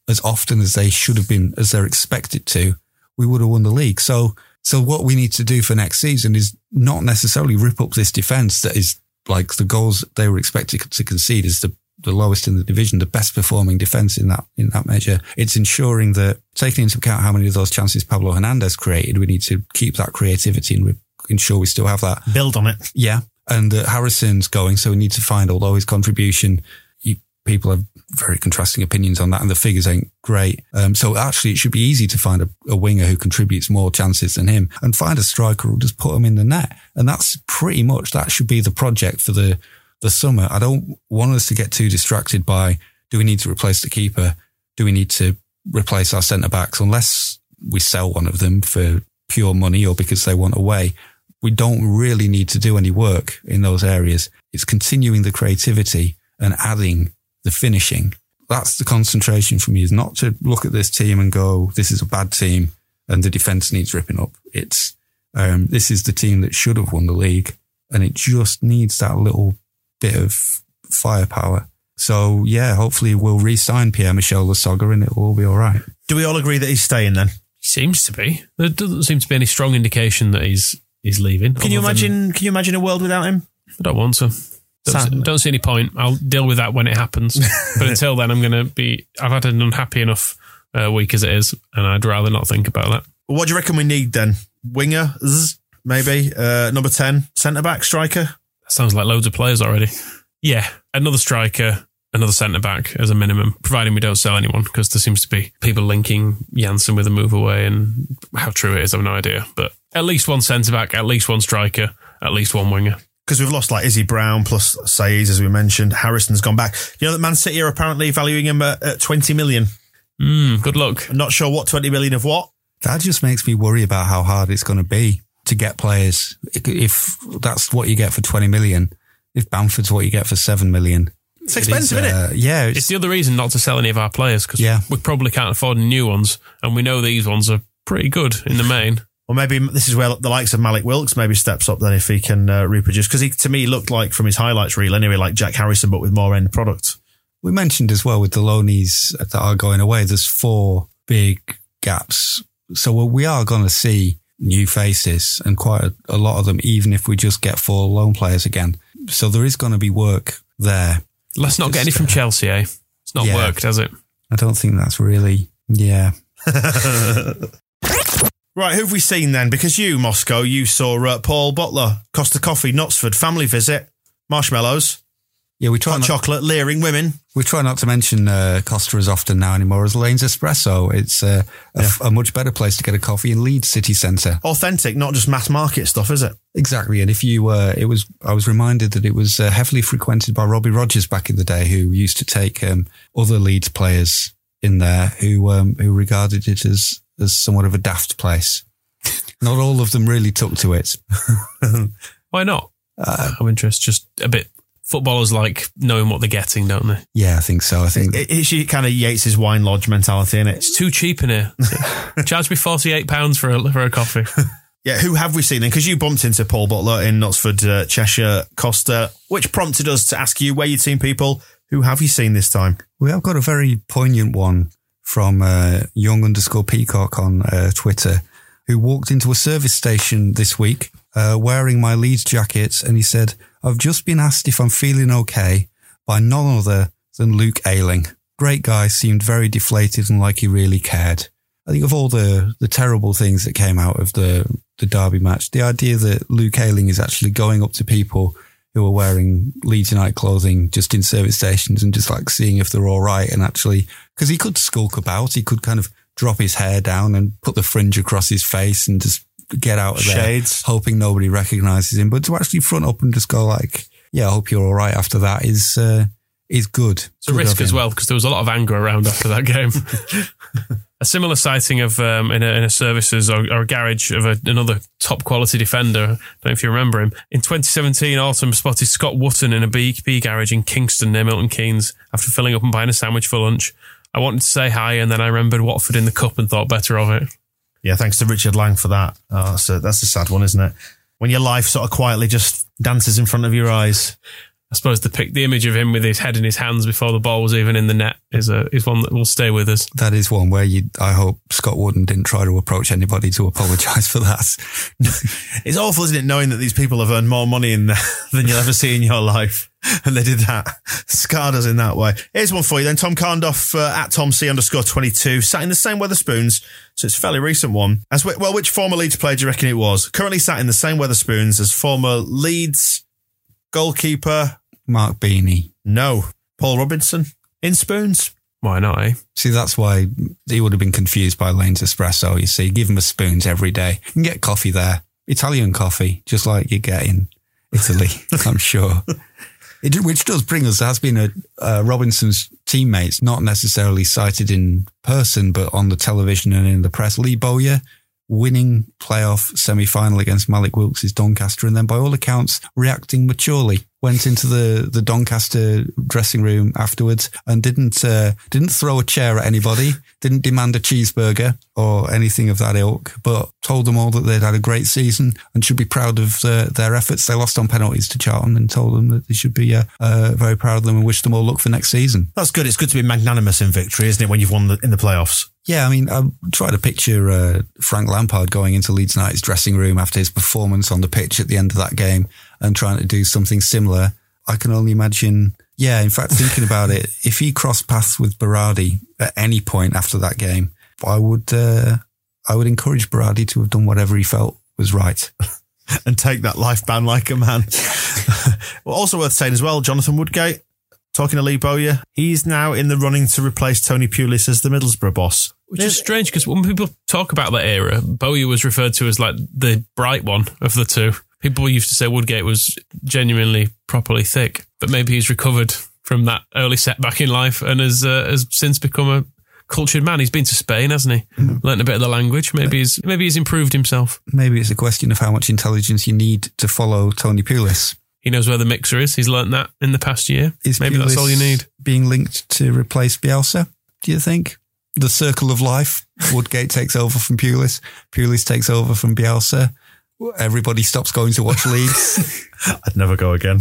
as often as they should have been, as they're expected to, we would have won the league. So, so what we need to do for next season is not necessarily rip up this defense that is like the goals they were expected to concede is the, the lowest in the division, the best performing defense in that, in that measure. It's ensuring that taking into account how many of those chances Pablo Hernandez created, we need to keep that creativity and re- ensure we still have that. Build on it. Yeah. And Harrison's going, so we need to find, although his contribution, you, people have very contrasting opinions on that, and the figures ain't great. Um, so actually, it should be easy to find a, a winger who contributes more chances than him, and find a striker who'll just put him in the net. And that's pretty much that should be the project for the the summer. I don't want us to get too distracted by do we need to replace the keeper? Do we need to replace our centre backs? Unless we sell one of them for pure money or because they want away we don't really need to do any work in those areas. It's continuing the creativity and adding the finishing. That's the concentration for me is not to look at this team and go, this is a bad team and the defense needs ripping up. It's, um, this is the team that should have won the league and it just needs that little bit of firepower. So yeah, hopefully we'll re-sign Pierre Michel Lasogga and it will all be all right. Do we all agree that he's staying then? Seems to be. There doesn't seem to be any strong indication that he's he's leaving. Can you other than- imagine? Can you imagine a world without him? I don't want to. Don't, see, don't see any point. I'll deal with that when it happens. [laughs] but until then, I'm going to be. I've had an unhappy enough uh, week as it is, and I'd rather not think about that. What do you reckon we need then? Winger, maybe uh, number ten, centre back, striker. That sounds like loads of players already. Yeah, another striker, another centre back as a minimum, providing we don't sell anyone, because there seems to be people linking Jansson with a move away, and how true it is, I've no idea. But at least one centre back, at least one striker, at least one winger. Because we've lost like Izzy Brown plus Saeed, as we mentioned. Harrison's gone back. You know that Man City are apparently valuing him at, at 20 million. Mm, good luck. I'm not sure what 20 million of what. That just makes me worry about how hard it's going to be to get players. If that's what you get for 20 million, if Bamford's what you get for seven million, It's expensive, it is, isn't it? uh, Yeah, It's the other reason not to sell any of our players because Yeah. we probably can't afford new ones, and we know these ones are pretty good in the main. Or maybe this is where the likes of Mallik Wilks maybe steps up then if he can uh, reproduce. Because he, to me, looked like from his highlights reel anyway, like Jack Harrison, but with more end product. We mentioned as well with the loanies that are going away, there's four big gaps. So we are going to see new faces and quite a, a lot of them, even if we just get four loan players again. So there is going to be work there. Let's not get any from Chelsea, eh? It's not Yeah. worked, has it? I don't think that's really, yeah. [laughs] Right, who have we seen then? Because you, Moscow, you saw uh, Paul Butler, Costa Coffee, Knutsford, family visit, marshmallows, Yeah, we try hot not, chocolate, leering women. we try not to mention uh, Costa as often now anymore as Laynes Espresso. It's uh, a, f- a much better place to get a coffee in Leeds city centre. Authentic, not just mass market stuff, is it? Exactly, and if you, uh, it was, I was reminded that it was uh, heavily frequented by Robbie Rogers back in the day, who used to take um, other Leeds players in there who um, who regarded it as as somewhat of a daft place. Not all of them really took to it. [laughs] Why not? Uh, I'm interested. Just a bit. Footballers like knowing what they're getting, don't they? yeah, I think so. I think It- It's kind of Yates's wine lodge mentality, is it? It's too cheap in here. [laughs] Charge me forty eight pounds for a for a coffee. [laughs] Yeah, who have we seen then? Because you bumped into Paul Butler in Knutsford, uh, Cheshire, Costa, which prompted us to ask you where you've seen people. Who have you seen this time? We have got a very poignant one from uh, young underscore peacock on uh, Twitter, who walked into a service station this week uh, wearing my Leeds jacket, and he said, "I've just been asked if I'm feeling okay by none other than Luke Ayling. Great guy, seemed very deflated and like he really cared." I think of all the the terrible things that came out of the the derby match, the idea that Luke Ayling is actually going up to people who are wearing Leeds United clothing just in service stations and just like seeing if they're all right and actually because he could skulk about, he could kind of drop his hair down and put the fringe across his face and just get out of there, Shades. hoping nobody recognizes him. But to actually front up and just go like, "Yeah, I hope you're all right." After that is uh, is good. It's a risk as well because there was a lot of anger around after that game. [laughs] [laughs] a similar sighting of um, in, a, in a services or, or a garage of a, another top quality defender. I don't know if you remember him. In 2017, Autumn spotted Scott Wootton in a B, B garage in Kingston near Milton Keynes after filling up and buying a sandwich for lunch. I wanted to say hi, and then I remembered Watford in the cup and thought better of it. Yeah, thanks to Richard Lang for that. Oh, that's a sad one, isn't it? When your life sort of quietly just dances in front of your eyes. I suppose the pic, the image of him with his head in his hands before the ball was even in the net is a is one that will stay with us. That is one where you. I hope Scott Wootton didn't try to approach anybody to apologise for that. [laughs] It's awful, isn't it, knowing that these people have earned more money in there [laughs] than you'll ever see in your life. And they did that. Scarred us in that way. Here's one for you then. Tom Carndoff uh, at Tom C underscore 22 sat in the same Wetherspoons. So it's a fairly recent one. As w- Well, which former Leeds player do you reckon it was? Currently sat in the same Wetherspoons as former Leeds goalkeeper. Mark Beeney. No. Paul Robinson in Spoons. Why not? Eh? See, that's why he would have been confused by Laynes Espresso. You see, give him a spoons every day. You can get coffee there, Italian coffee, just like you get in Italy, [laughs] I'm sure. It, which does bring us, has been a uh, Robinson's teammates, not necessarily sighted in person, but on the television and in the press. Lee Bowyer winning playoff semi final against Mallik Wilks' Doncaster, and then by all accounts, reacting maturely. Went into the, the Doncaster dressing room afterwards and didn't uh, didn't throw a chair at anybody, didn't demand a cheeseburger or anything of that ilk, but told them all that they'd had a great season and should be proud of uh, their efforts. They lost on penalties to Charlton and told them that they should be uh, uh, very proud of them and wish them all luck for next season. That's good. It's good to be magnanimous in victory, isn't it, when you've won the, in the playoffs? Yeah, I mean, I try to picture uh, Frank Lampard going into Leeds United's dressing room after his performance on the pitch at the end of that game and trying to do something similar. I can only imagine. Yeah, in fact, thinking about it, if he crossed paths with Berardi at any point after that game, I would, uh, I would encourage Berardi to have done whatever he felt was right. [laughs] and take that life ban like a man. [laughs] well, also worth saying as well, Jonathan Woodgate, talking to Lee Bowyer, he's now in the running to replace Tony Pulis as the Middlesbrough boss. Which is strange because when people talk about that era, Bowyer was referred to as like the bright one of the two. People used to say Woodgate was genuinely properly thick, but maybe he's recovered from that early setback in life and has uh, has since become a cultured man. He's been to Spain, hasn't he? Learned a bit of the language. Maybe he's maybe he's improved himself. Maybe it's a question of how much intelligence you need to follow Tony Pulis. He knows where the mixer is. He's learnt that in the past year. Is Maybe that's all you need. Being linked to replace Bielsa, do you think? The circle of life. Woodgate takes over from Pulis. Pulis takes over from Bielsa. Everybody stops going to watch Leeds. [laughs] I'd never go again.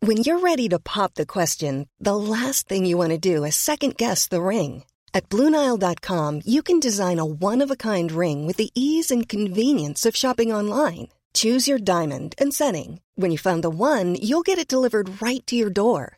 When you're ready to pop the question, the last thing you want to do is second guess the ring. At Bluenile.com, you can design a one of a kind ring with the ease and convenience of shopping online. Choose your diamond and setting. When you find the one, you'll get it delivered right to your door.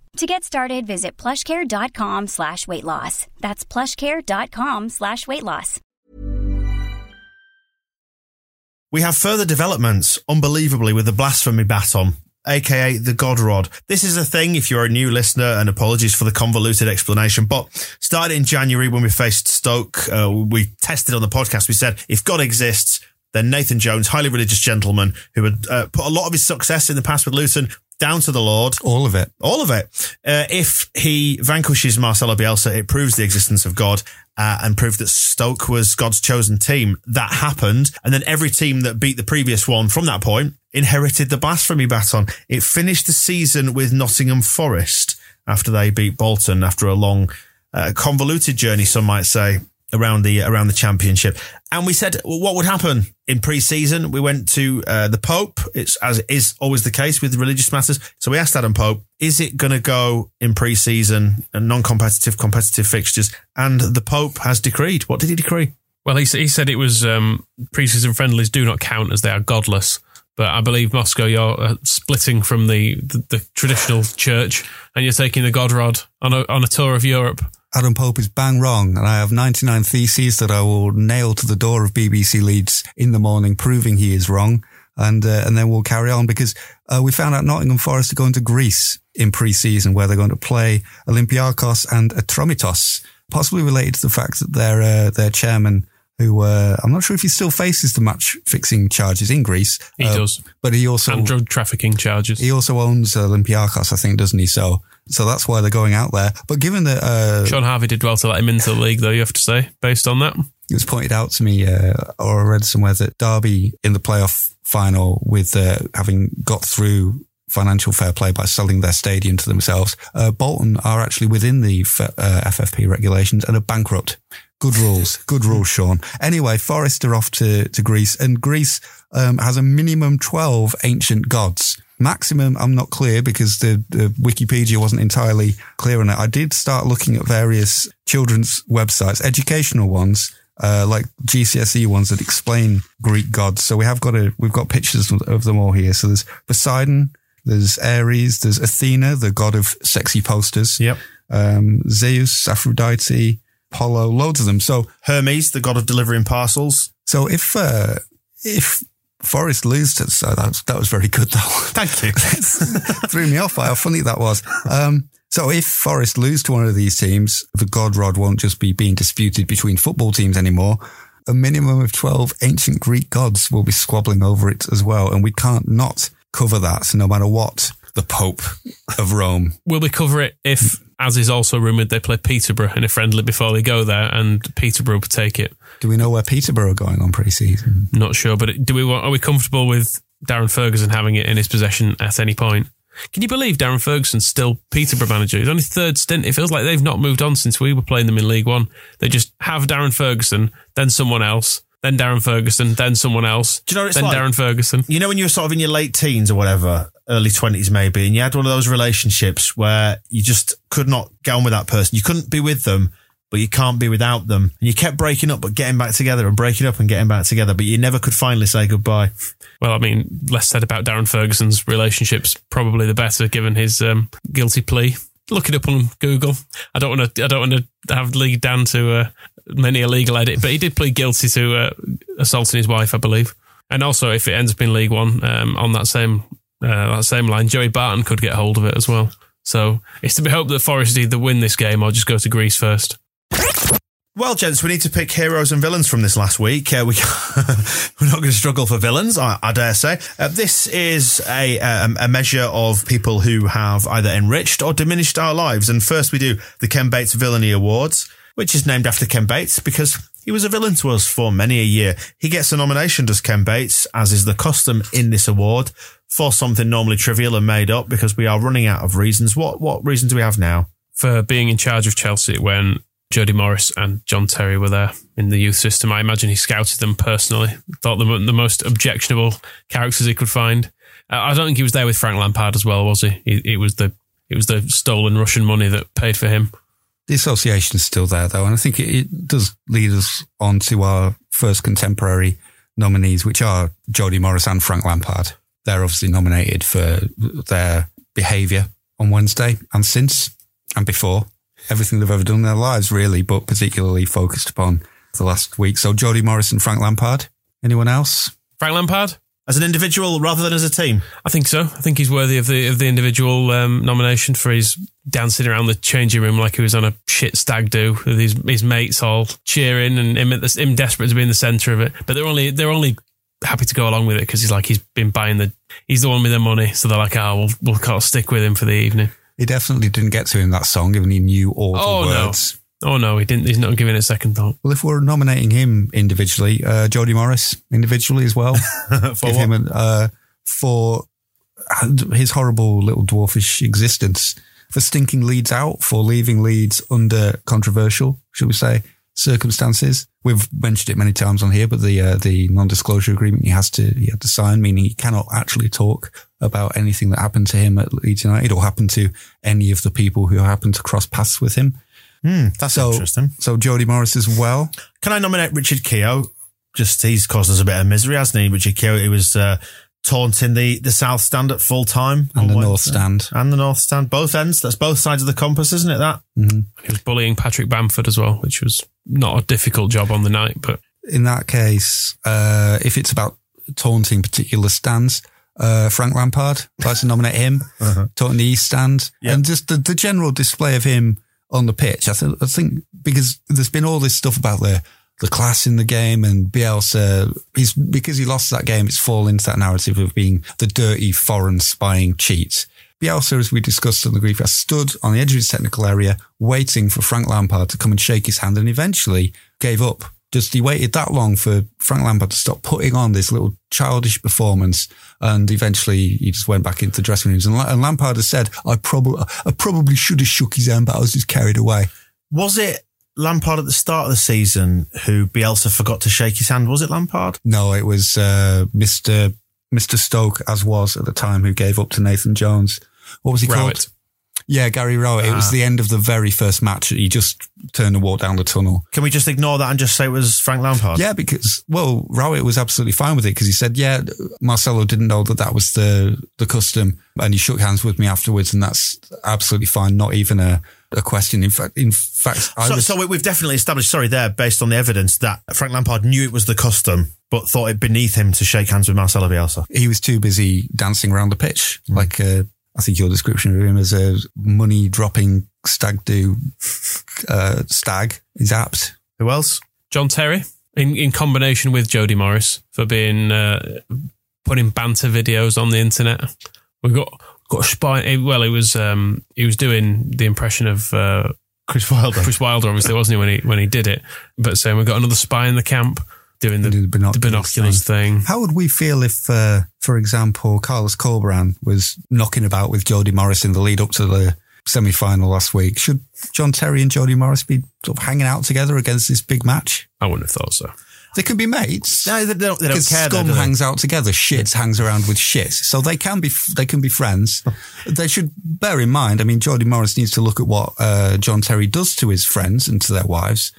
To get started, visit plushcare.com slash weight loss. That's plushcare.com slash weight loss. We have further developments, unbelievably, with the blasphemy baton, aka the God Rod. This is a thing if you're a new listener, and apologies for the convoluted explanation. But started in January when we faced Stoke, uh, we tested on the podcast. We said if God exists, then Nathan Jones, highly religious gentleman who had uh, put a lot of his success in the past with Luton down to the Lord. All of it. All of it. Uh, if he vanquishes Marcelo Bielsa, it proves the existence of God uh, and proved that Stoke was God's chosen team. That happened. And then every team that beat the previous one from that point inherited the blasphemy baton. It finished the season with Nottingham Forest after they beat Bolton after a long, uh, convoluted journey, some might say. Around the around the championship, and we said well, what would happen in pre-season. We went to uh, the Pope. It's as is always the case with religious matters. So we asked Adam Pope, "Is it going to go in pre-season and non-competitive, competitive fixtures?" And the Pope has decreed. What did he decree? Well, he, he said it was um, preseason friendlies do not count as they are godless. But I believe Moscow, you're uh, splitting from the, the, the traditional church and you're taking the God Rod on a, on a tour of Europe. Adam Pope is bang wrong, and I have 99 theses that I will nail to the door of BBC Leeds in the morning, proving he is wrong. And, uh, and then we'll carry on because, uh, we found out Nottingham Forest are going to Greece in pre-season where they're going to play Olympiakos and Atromitos, possibly related to the fact that their, uh, their chairman, who, uh, I'm not sure if he still faces the match fixing charges in Greece. He uh, does. But he also, And drug trafficking charges. he also owns Olympiakos, I think, doesn't he? So, so that's why they're going out there. But given that, uh, Shaun Harvey did well to let him into the league, though, you have to say, based on that. it was pointed out to me, uh, or I read somewhere that Derby in the playoff final with uh, having got through financial fair play by selling their stadium to themselves, uh, Bolton are actually within the F- uh, FFP regulations and are bankrupt. Good rules, good rules, Sean. Anyway, Forest are off to, to Greece and Greece um, has a minimum 12 ancient gods. Maximum, I'm not clear because the, the Wikipedia wasn't entirely clear on it. I did start looking at various children's websites, educational ones, uh, like GCSE ones that explain Greek gods. So we have got a, we've got pictures of- of them all here. So there's Poseidon, there's Ares, there's Athena, the god of sexy posters. Yep. Um, Zeus, Aphrodite, Apollo, loads of them. So, Hermes, the god of delivering parcels. so if, uh, if Forest lose to, so that was, that was very good though. Thank you. [laughs] threw me off by how funny that was. Um, so if Forest lose to one of these teams, the God Rod won't just be being disputed between football teams anymore. A minimum of 12 ancient Greek gods will be squabbling over it as well. And we can't not cover that no matter what the Pope of Rome. Will we cover it if, as is also rumoured, they play Peterborough in a friendly before they go there and Peterborough will take it? Do we know where Peterborough are going on pre-season? Not sure, but do we want, are we comfortable with Darren Ferguson having it in his possession at any point? Can you believe Darren Ferguson's still Peterborough manager? He's only third stint. It feels like they've not moved on since we were playing them in League One. They just have Darren Ferguson, then someone else, then Darren Ferguson, then someone else, Do you know what it's then like? Darren Ferguson. You know when you were sort of in your late teens or whatever, early twenties maybe, and you had one of those relationships where you just could not get on with that person. You couldn't be with them, but you can't be without them. And you kept breaking up but getting back together and breaking up and getting back together, but you never could finally say goodbye. Well, I mean, less said about Darren Ferguson's relationships, probably the better, given his um, guilty plea. Look it up on Google. I don't want to. I don't want to have lead down to uh, many a legal edit, but he did plead guilty to uh, assaulting his wife, I believe. And also, if it ends up in League One, um, on that same uh, that same line, Joey Barton could get hold of it as well. So it's to be hoped that Forest either win this game or just go to Greece first. Well, gents, we need to pick heroes and villains from this last week. Uh, we, [laughs] we're not going to struggle for villains, I, I dare say. Uh, this is a, um, a measure of people who have either enriched or diminished our lives. And first, we do the Ken Bates Villainy Awards, which is named after Ken Bates because he was a villain to us for many a year. He gets a nomination, does Ken Bates, as is the custom in this award, for something normally trivial and made up because we are running out of reasons. What what reason do we have now? For being in charge of Chelsea when Jody Morris and John Terry were there in the youth system, I imagine he scouted them personally. Thought them the most objectionable characters he could find. Uh, I don't think he was there with Frank Lampard as well, was he? It, it was the it was the stolen Russian money that paid for him. The association is still there, though, and I think it, it does lead us on to our first contemporary nominees, which are Jody Morris and Frank Lampard. They're obviously nominated for their behaviour on Wednesday and since and before everything they've ever done in their lives, really, but particularly focused upon the last week. So Jody Morris and Frank Lampard. Anyone else? Frank Lampard, As an individual rather than as a team? I think so. I think he's worthy of the of the individual um, nomination for his dancing around the changing room like he was on a shit stag do with his his mates all cheering and him, at the, him desperate to be in the centre of it. But they're only they're only happy to go along with it because he's like he's been buying the he's the one with the money, so they're like, oh, we'll we'll kind of stick with him for the evening. He definitely didn't get to in that song, given he knew all Oh, the no. words. Oh no, he didn't. He's not giving it a second thought. Well, if we're nominating him individually, uh, Jody Morris individually as well, [laughs] For give what? him an, uh, for his horrible little dwarfish existence, for stinking Leeds out, for leaving Leeds under controversial, should we say, circumstances. We've mentioned it many times on here, but the uh, the non-disclosure agreement he has to he had to sign, meaning he cannot actually talk about anything that happened to him at Leeds United or happened to any of the people who happened to cross paths with him. Hmm, that's So, interesting. so Jody Morris as well. Can I nominate Richard Keogh? Just he's caused us a bit of misery, hasn't he? Richard Keogh, he was uh, taunting the, the South Stand at full time. And on the North Wednesday. Stand. And the North Stand. Both ends. That's both sides of the compass, isn't it? That? He was bullying Patrick Bamford as well, which was not a difficult job on the night, but in that case, uh, if it's about taunting particular stands, uh, Frank Lampard, I'd to nominate him, [laughs] taunting the East stand, Yeah. and just the, the general display of him on the pitch. I, th- I think because there's been all this stuff about the the class in the game and Bielsa, he's because he lost that game, it's fallen into that narrative of being the dirty foreign spying cheat. Bielsa, as we discussed on the grief, has stood on the edge of his technical area, waiting for Frank Lampard to come and shake his hand, and eventually gave up. Just he waited that long for Frank Lampard to stop putting on this little childish performance, and eventually he just went back into the dressing rooms. And, and Lampard has said, "I probably, I probably should have shook his hand, but I was just carried away." Was it Lampard at the start of the season who Bielsa forgot to shake his hand? Was it Lampard? No, it was uh, Mister Mister Stoke, as was at the time, who gave up to Nathan Jones. What was he called? Yeah, Gary Rowett. It was Ah. the end of the very first match. He just turned and walked down the tunnel. Can we just ignore that and just say it was Frank Lampard? Yeah, because well, Rowett was absolutely fine with it because he said, "Yeah, Marcelo didn't know that that was the the custom, and he shook hands with me afterwards, and that's absolutely fine. Not even a, a question. In fact, in fact, I So, was, so we- we've definitely established, sorry, there, based on the evidence, that Frank Lampard knew it was the custom, but thought it beneath him to shake hands with Marcelo Bielsa. he was too busy dancing around the pitch, like uh, I think your description of him as a money dropping stag do uh, stag is apt. Who else? John Terry in, in combination with Jody Morris for being uh, putting banter videos on the internet. We got got a spy. Well, he was um, he was doing the impression of uh, Chris Wilder. [laughs] Chris Wilder, obviously, wasn't he when he when he did it? But saying we got another spy in the camp. Doing the, Do the the binoculars binoculars thing. How would we feel if, uh, for example, Carlos Corberan was knocking about with Jody Morris in the lead up to the semi final last week? Should John Terry and Jody Morris be sort of hanging out together against this big match? I wouldn't have thought so. They can be mates. No, they don't, they don't care. though, Scum do they? hangs out together. Shits hangs around with shits. So they can be they can be friends. [laughs] they should bear in mind. I mean, Jody Morris needs to look at what uh, John Terry does to his friends and to their wives,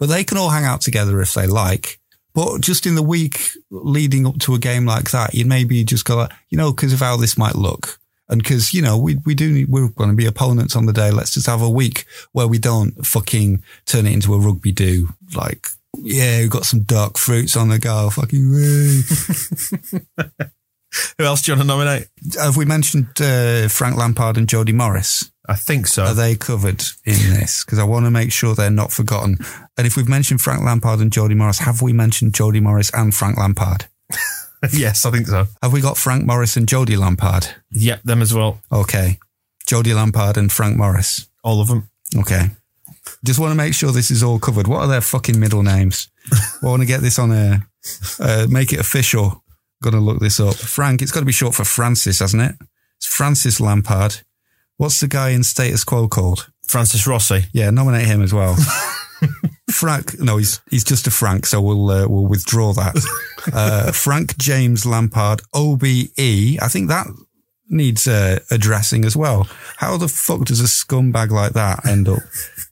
but they can all hang out together if they like. But just in the week leading up to a game like that, you'd maybe just go, like, you know, because of how this might look. And because, you know, we, we do, need, we're going to be opponents on the day. Let's just have a week where we don't fucking turn it into a rugby do. Like, yeah, we've got some dark fruits on the go. Fucking. [laughs] Who else do you want to nominate? Have we mentioned uh, Frank Lampard and Jody Morris? I think so. Are they covered in this? Because I want to make sure they're not forgotten. And if we've mentioned Frank Lampard and Jody Morris, have we mentioned Jody Morris and Frank Lampard? [laughs] yes, I think so. Have we got Frank Morris and Jody Lampard? Yep, them as well. Okay. Jody Lampard and Frank Morris. All of them. Okay. Just want to make sure this is all covered. What are their fucking middle names? I want to get this on a, uh, make it official. To look this up. Frank, it's got to be short for Francis, hasn't it? It's Francis Lampard. What's the guy in status quo called? Francis Rossi. Yeah, nominate him as well. [laughs] Frank, no, he's he's just a Frank, so we'll uh, we'll withdraw that. [laughs] Uh, Frank James Lampard, OBE. I think that needs uh, addressing as well. How the fuck does a scumbag like that end up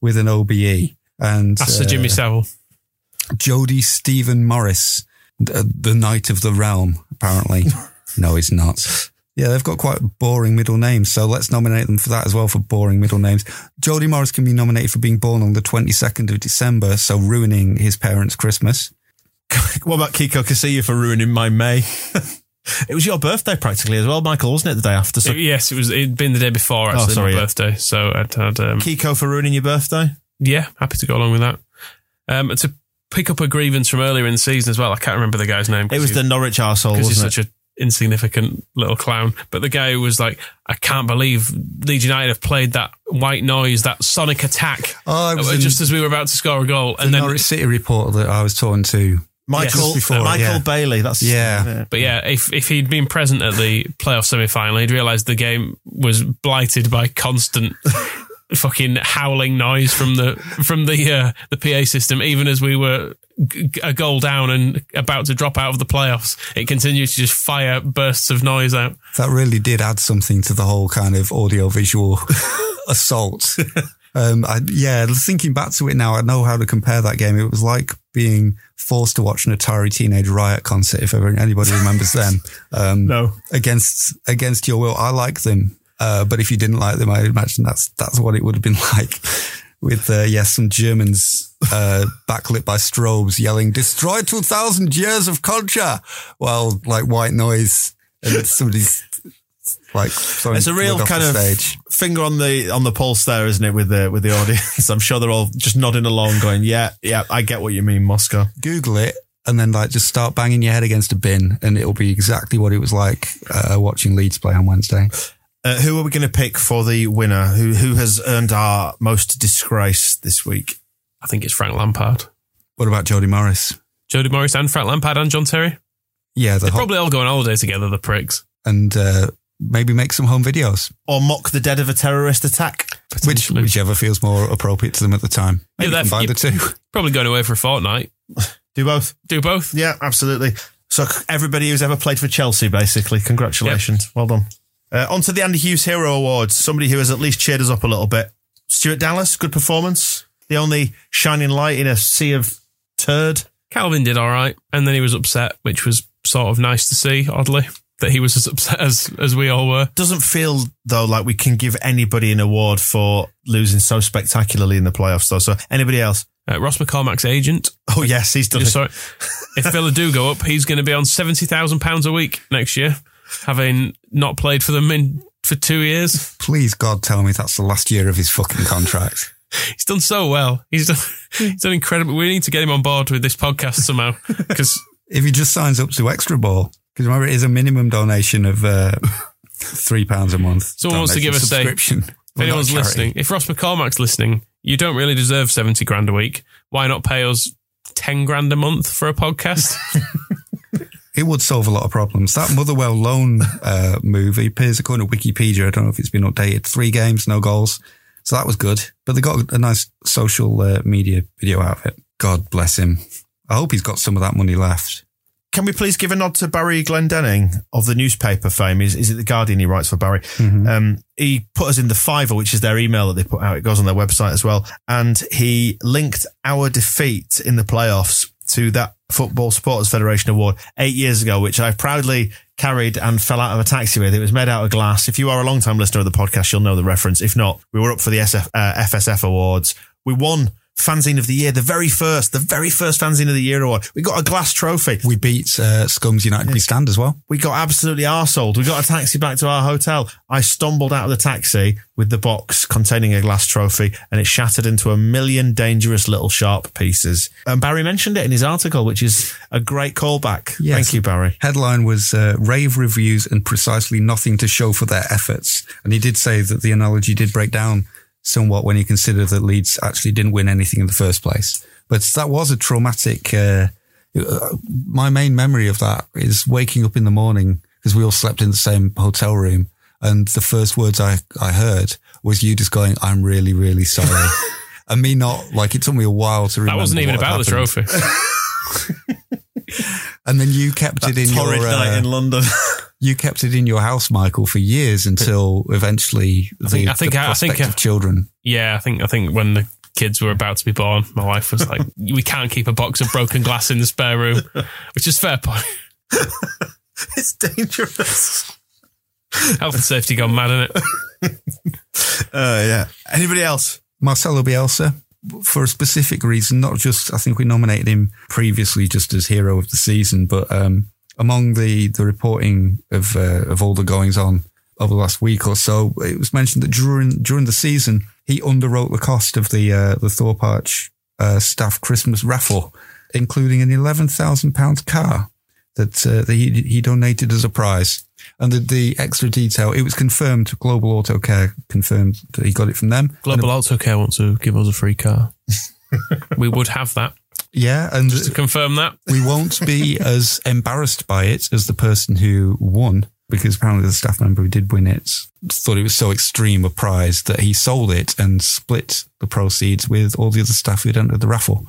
with an OBE? And That's the Jimmy uh, Savile. Jody Stephen Morris, the, the Knight of the Realm, apparently. [laughs] no, he's not. Yeah, they've got quite boring middle names, so let's nominate them for that as well for boring middle names. Jody Morris can be nominated for being born on the 22nd of December, so ruining his parents' Christmas. [laughs] What about Kiko Casilla for ruining my May? [laughs] it was your birthday practically as well, Michael, wasn't it? The day after. So It- yes, it was. It'd been the day before actually, Oh, sorry, my yeah. birthday. So I'd had. Um, Kiko for ruining your birthday. yeah, happy to go along with that. Um, to pick up a grievance from earlier in the season as well. I can't remember the guy's name. It was the Norwich arsehole, wasn't such it? a insignificant little clown. But the guy who was like, I can't believe Leeds United have played that white noise, that sonic attack, Oh, it was in just as we were about to score a goal, the and then. Norwich City reporter that I was talking to. Michael Yes. before, Michael yeah. Bailey. That's Yeah. But yeah, if if he'd been present at the playoff semi final, he'd realised the game was blighted by constant [laughs] fucking howling noise from the from the uh, the PA system. Even as we were g- g- a goal down and about to drop out of the playoffs, it continued to just fire bursts of noise out. That really did add something to the whole kind of audio visual [laughs] assault. [laughs] Um, I, yeah, thinking back to it now, I know how to compare that game. It was like being forced to watch an Atari Teenage Riot concert, if ever anybody remembers [laughs] them. Um, No. against against your will. I like them, uh, but if you didn't like them, I imagine that's that's what it would have been like. With uh, yes, some Germans uh, [laughs] backlit by strobes yelling "Destroy two thousand years of culture," while like white noise and somebody's like It's a real kind of stage. finger on the on the pulse there, isn't it, with the with the audience? [laughs] I'm sure they're all just nodding along, going, "Yeah, yeah, I get what you mean, Moscow." Google it and then like just start banging your head against a bin, and it'll be exactly what it was like uh, watching Leeds play on Wednesday. Uh, who are we going to pick for the winner? Who who has earned our most disgrace this week? I think it's Frank Lampard, What about Jody Morris? Jody Morris, and Frank Lampard and John Terry. Yeah, the They whole, probably all go on holiday together. The pricks. and uh, maybe make some home videos. Or mock the dead of a terrorist attack? Which, whichever feels more appropriate to them at the time. Maybe Yeah, combine the they're- two. Probably going away for a fortnight. [laughs] Do both. Do both. Yeah, absolutely. So everybody who's ever played for Chelsea, basically, congratulations. Well done. Uh, on to the Andy Hughes Hero Awards. Somebody who has at least cheered us up a little bit. Stuart Dallas, good performance. The only shining light in a sea of turd. Calvin did all right, and then he was upset, which was sort of nice to see. Oddly, that he was as upset as as we all were. Doesn't feel though like we can give anybody an award for losing so spectacularly in the playoffs. Though, so anybody else? Uh, Ross McCormack's agent. Oh yes, he's done. Just sorry. [laughs] if Villa do go up, he's going to be on seventy thousand pounds a week next year, having not played for them in for two years. Please, God, tell me that's the last year of his fucking contract. [laughs] He's done so well. He's done. He's done incredible. We need to get him on board with this podcast somehow because if he just signs up to Extra Ball, because remember, it is a minimum donation of uh, three pounds a month. Someone wants to give a- subscription. if anyone's listening, if Ross McCormack's listening, you don't really deserve seventy grand a week. Why not pay us ten grand a month for a podcast. [laughs] It would solve a lot of problems. That Motherwell loan uh, move, it appears according to Wikipedia, I don't know if it's been updated, three games, no goals. So that was good. But they got a nice social uh, media video out of it. God bless him. I hope he's got some of that money left. Can we please give a nod to Barry Glendenning of the newspaper fame? Is, is it the Guardian he writes for Barry? Mm-hmm. Um, he put us in the Fiver, which is their email that they put out. It goes on their website as well. And he linked our defeat in the playoffs to that Football Supporters Federation award eight years ago, which I proudly carried and fell out of a taxi with. It was made out of glass. If you are a long time listener of the podcast, you'll know the reference. If not, we were up for the SF, uh, FSF awards. We won fanzine of the year, the very first, the very first fanzine of the year award. We got a glass trophy. We beat uh, Scums United We Stand as well. We got absolutely arseholed. We got a taxi back to our hotel. I stumbled out of the taxi with the box containing a glass trophy and it shattered into a million dangerous little sharp pieces. And Barry mentioned it in his article, which is a great callback. Yes. Thank you, Barry. Headline was uh, rave reviews and precisely nothing to show for their efforts. And he did say that the analogy did break down somewhat when you consider that Leeds actually didn't win anything in the first place. But that was a traumatic. Uh, uh, my main memory of that is waking up in the morning because we all slept in the same hotel room. And the first words I, I heard was you just going, I'm really, really sorry. [laughs] and me not, like, it took me a while to remember. that wasn't even what about the trophy. [laughs] And then you kept That it in torrid your night uh, in London. [laughs] you kept it in your house, Michael, for years until eventually the, think- I think- the I think, uh, children. Yeah, I think I think when the kids were about to be born, my wife was like, [laughs] "We can't keep a box of broken glass in the spare room," which is fair point. [laughs] it's dangerous. Health and safety gone mad, isn't it? Uh, [laughs] yeah. Anybody else? Marcelo Bielsa, for a specific reason, not just, I think we nominated him previously just as hero of the season, but um, among the, the reporting of, uh, of all the goings on over the last week or so, it was mentioned that during, during the season, he underwrote the cost of the, uh, the Thorpe Arch uh, staff Christmas raffle, including an £11,000 car that, uh, that he, he donated as a prize. And the, the extra detail, it was confirmed, Global Auto Care confirmed that he got it from them. Global Auto Care want to give us a free car. [laughs] we would have that. Yeah, and Just to confirm that. we won't be [laughs] as embarrassed by it as the person who won, because apparently the staff member who did win it thought it was so extreme a prize that he sold it and split the proceeds with all the other staff who'd entered the raffle.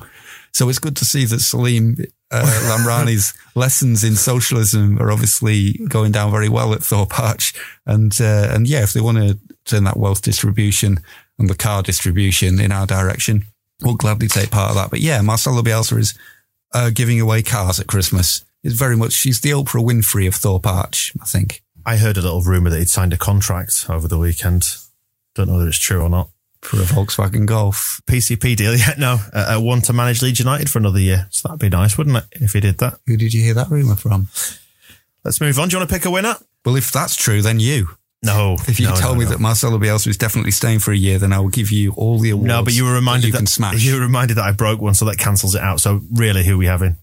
So it's good to see that Salim uh, [laughs] Lamrani's lessons in socialism are obviously going down very well at Thorpe Arch. And, uh, and yeah, if they want to turn that wealth distribution and the car distribution in our direction, we'll gladly take part of that. But yeah, Marcelo Bielsa is uh, giving away cars at Christmas. It's very much, she's the Oprah Winfrey of Thorpe Arch, I think. I heard a little rumor that he'd signed a contract over the weekend. Don't know whether it's true or not. For a Volkswagen Golf. PCP deal, [laughs] yeah, no. Uh, uh, one to manage Leeds United for another year. So that'd be nice, wouldn't it, if he did that? Who did you hear that rumour from? Let's move on. Do you want to pick a winner? Well, if that's true, then you. No. If you no, tell no, me no. that Marcelo Bielsa is definitely staying for a year, then I will give you all the awards. No, but you were reminded you that, can smash. you were reminded that I broke one, so that cancels it out. So really, who are we having?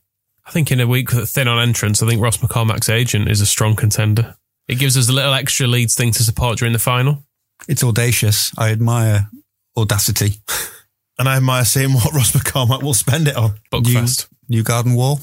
I think in a week thin on entrance, I think Ross McCormack's agent is a strong contender. It gives us a little extra Leeds thing to support during the final. It's audacious. I admire audacity. [laughs] And I admire seeing what Ross McCormack will spend it on. Buckfest. New Garden Wall.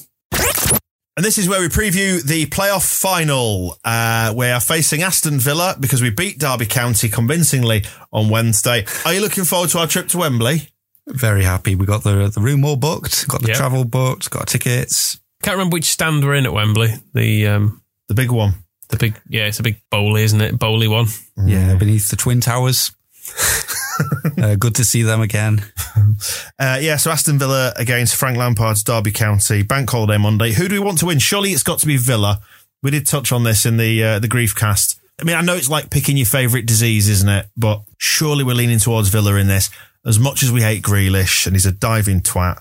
And this is where we preview the playoff final. Uh, we are facing Aston Villa because we beat Derby County convincingly on Wednesday. Are you looking forward to our trip to Wembley? Very happy. We got the the room all booked, got the Yep. travel booked, got tickets. Can't remember which stand we're in at Wembley. The um, The big one. the big yeah, it's a big bowley, isn't it? Bowley one. Yeah, beneath the Twin Towers. [laughs] [laughs] uh, good to see them again. [laughs] Uh, yeah, so Aston Villa against Frank Lampard's Derby County, Bank Holiday Monday. Who do we want to win? Surely it's got to be Villa. We did touch on this in the uh, the grief cast. I mean, I know it's like picking your favourite disease, isn't it? But surely we're leaning towards Villa in this. As much as we hate Grealish and he's a diving twat,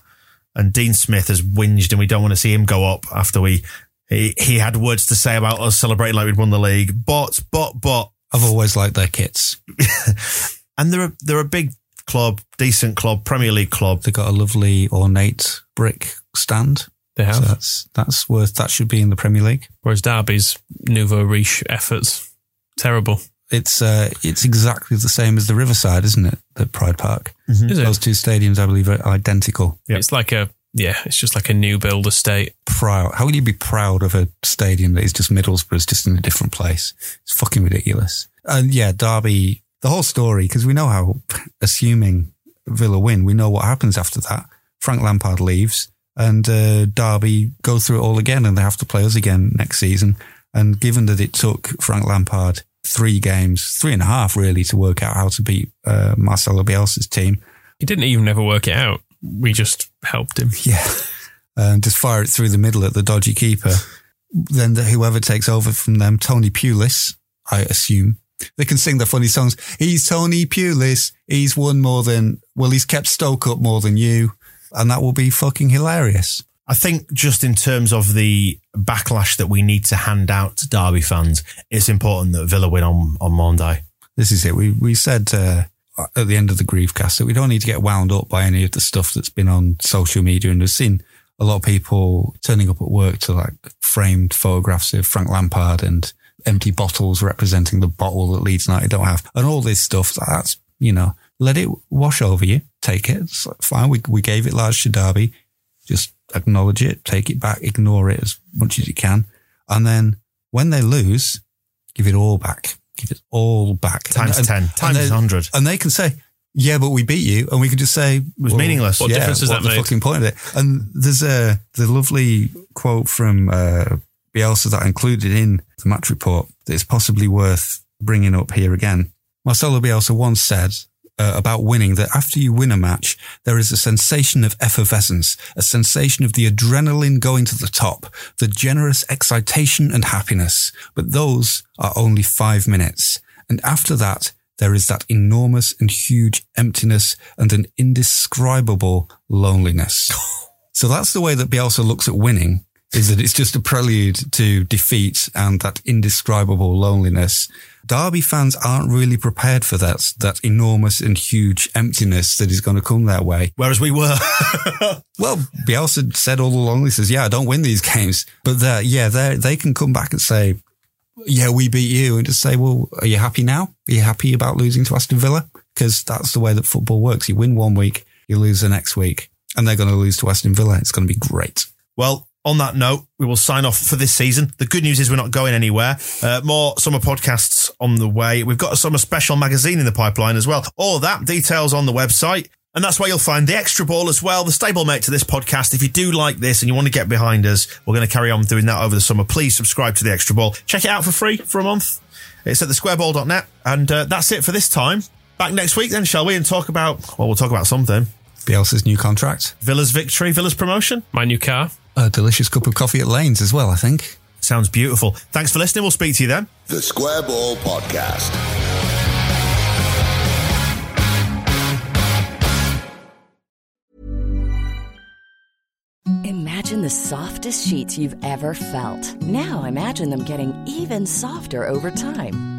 and Dean Smith has whinged and we don't want to see him go up after we he, he had words to say about us celebrating like we'd won the league. But but but I've always liked their kits. [laughs] and they're a, they're a big club, decent club, Premier League club. They've got a lovely ornate brick stand. They have. So that's that's worth that should be in the Premier League. Whereas Derby's nouveau riche efforts, terrible. It's uh, it's exactly the same as the Riverside, isn't it? The Pride Park. Is it? Those two stadiums, I believe, are identical. It's like a Yeah, it's just like a new build estate. Proud. How can you be proud of a stadium that is just Middlesbrough's, just in a different place? It's fucking ridiculous. And yeah, Derby, the whole story, because we know how, assuming Villa win, we know what happens after that. Frank Lampard leaves and uh, Derby go through it all again and they have to play us again next season. And given that it took Frank Lampard three games, three and a half really, to work out how to beat uh, Marcelo Bielsa's team, He didn't even ever work it out. We just helped him. [laughs] yeah, and just fire it through the middle at the dodgy keeper. Then the, whoever takes over from them, Tony Pulis, I assume. They can sing the funny songs. He's Tony Pulis. He's won more than, well, he's kept Stoke up more than you. And that will be fucking hilarious. I think just in terms of the backlash that we need to hand out to Derby fans, it's important that Villa win on, on Monday. This is it. We, we said, uh, at the end of the Griefcast that we don't need to get wound up by any of the stuff that's been on social media. And we've seen a lot of people turning up at work to like framed photographs of Frank Lampard and empty bottles representing the bottle that Leeds United don't have and all this stuff. That's, you know, let it wash over you. Take it. It's fine. We, we gave it large to Derby. Just acknowledge it, take it back, ignore it as much as you can. And then when they lose, give it all back. Give it all back. Times And- 10, and times they- 100. And they can say, yeah, but we beat you. And we can just say, it was meaningless. What difference does what's that the make? fucking point of it? And there's a, the lovely quote from, uh, Bielsa that I included in the match report that is possibly worth bringing up here again. Marcelo Bielsa once said uh, about winning that after you win a match, there is a sensation of effervescence, a sensation of the adrenaline going to the top, the generous excitation and happiness. But those are only five minutes. And after that, there is that enormous and huge emptiness and an indescribable loneliness. [laughs] So that's the way that Bielsa looks at winning is that it's just a prelude to defeat and that indescribable loneliness. Derby fans aren't really prepared for that, that enormous and huge emptiness that is going to come their way. Whereas we were. [laughs] Well, Bielsa said all along, he says, yeah, I don't win these games, but they're, yeah, they they can come back and say, yeah, we beat you and just say, well, are you happy now? Are you happy about losing to Aston Villa? Because that's the way that football works. You win one week, you lose the next week, and they're going to lose to Aston Villa. It's going to be great. Well, on that note, we will sign off for this season. The good news is we're not going anywhere. Uh, more summer podcasts on the way. We've got a summer special magazine in the pipeline as well. All of that details on the website. And that's where you'll find the extra ball as well, the stablemate to this podcast. If you do like this and you want to get behind us, we're going to carry on doing that over the summer. Please subscribe to the extra ball. Check it out for free for a month. It's at thesquareball.net. And uh, that's it for this time. Back next week then, shall we? And talk about, well, we'll talk about something. Bielsa's new contract, Villa's victory, Villa's promotion. My new car. A delicious cup of coffee at Laynes as well, I think. Sounds beautiful. Thanks for listening. We'll speak to you then. The Square Ball Podcast. Imagine the softest sheets you've ever felt. Now imagine them getting even softer over time.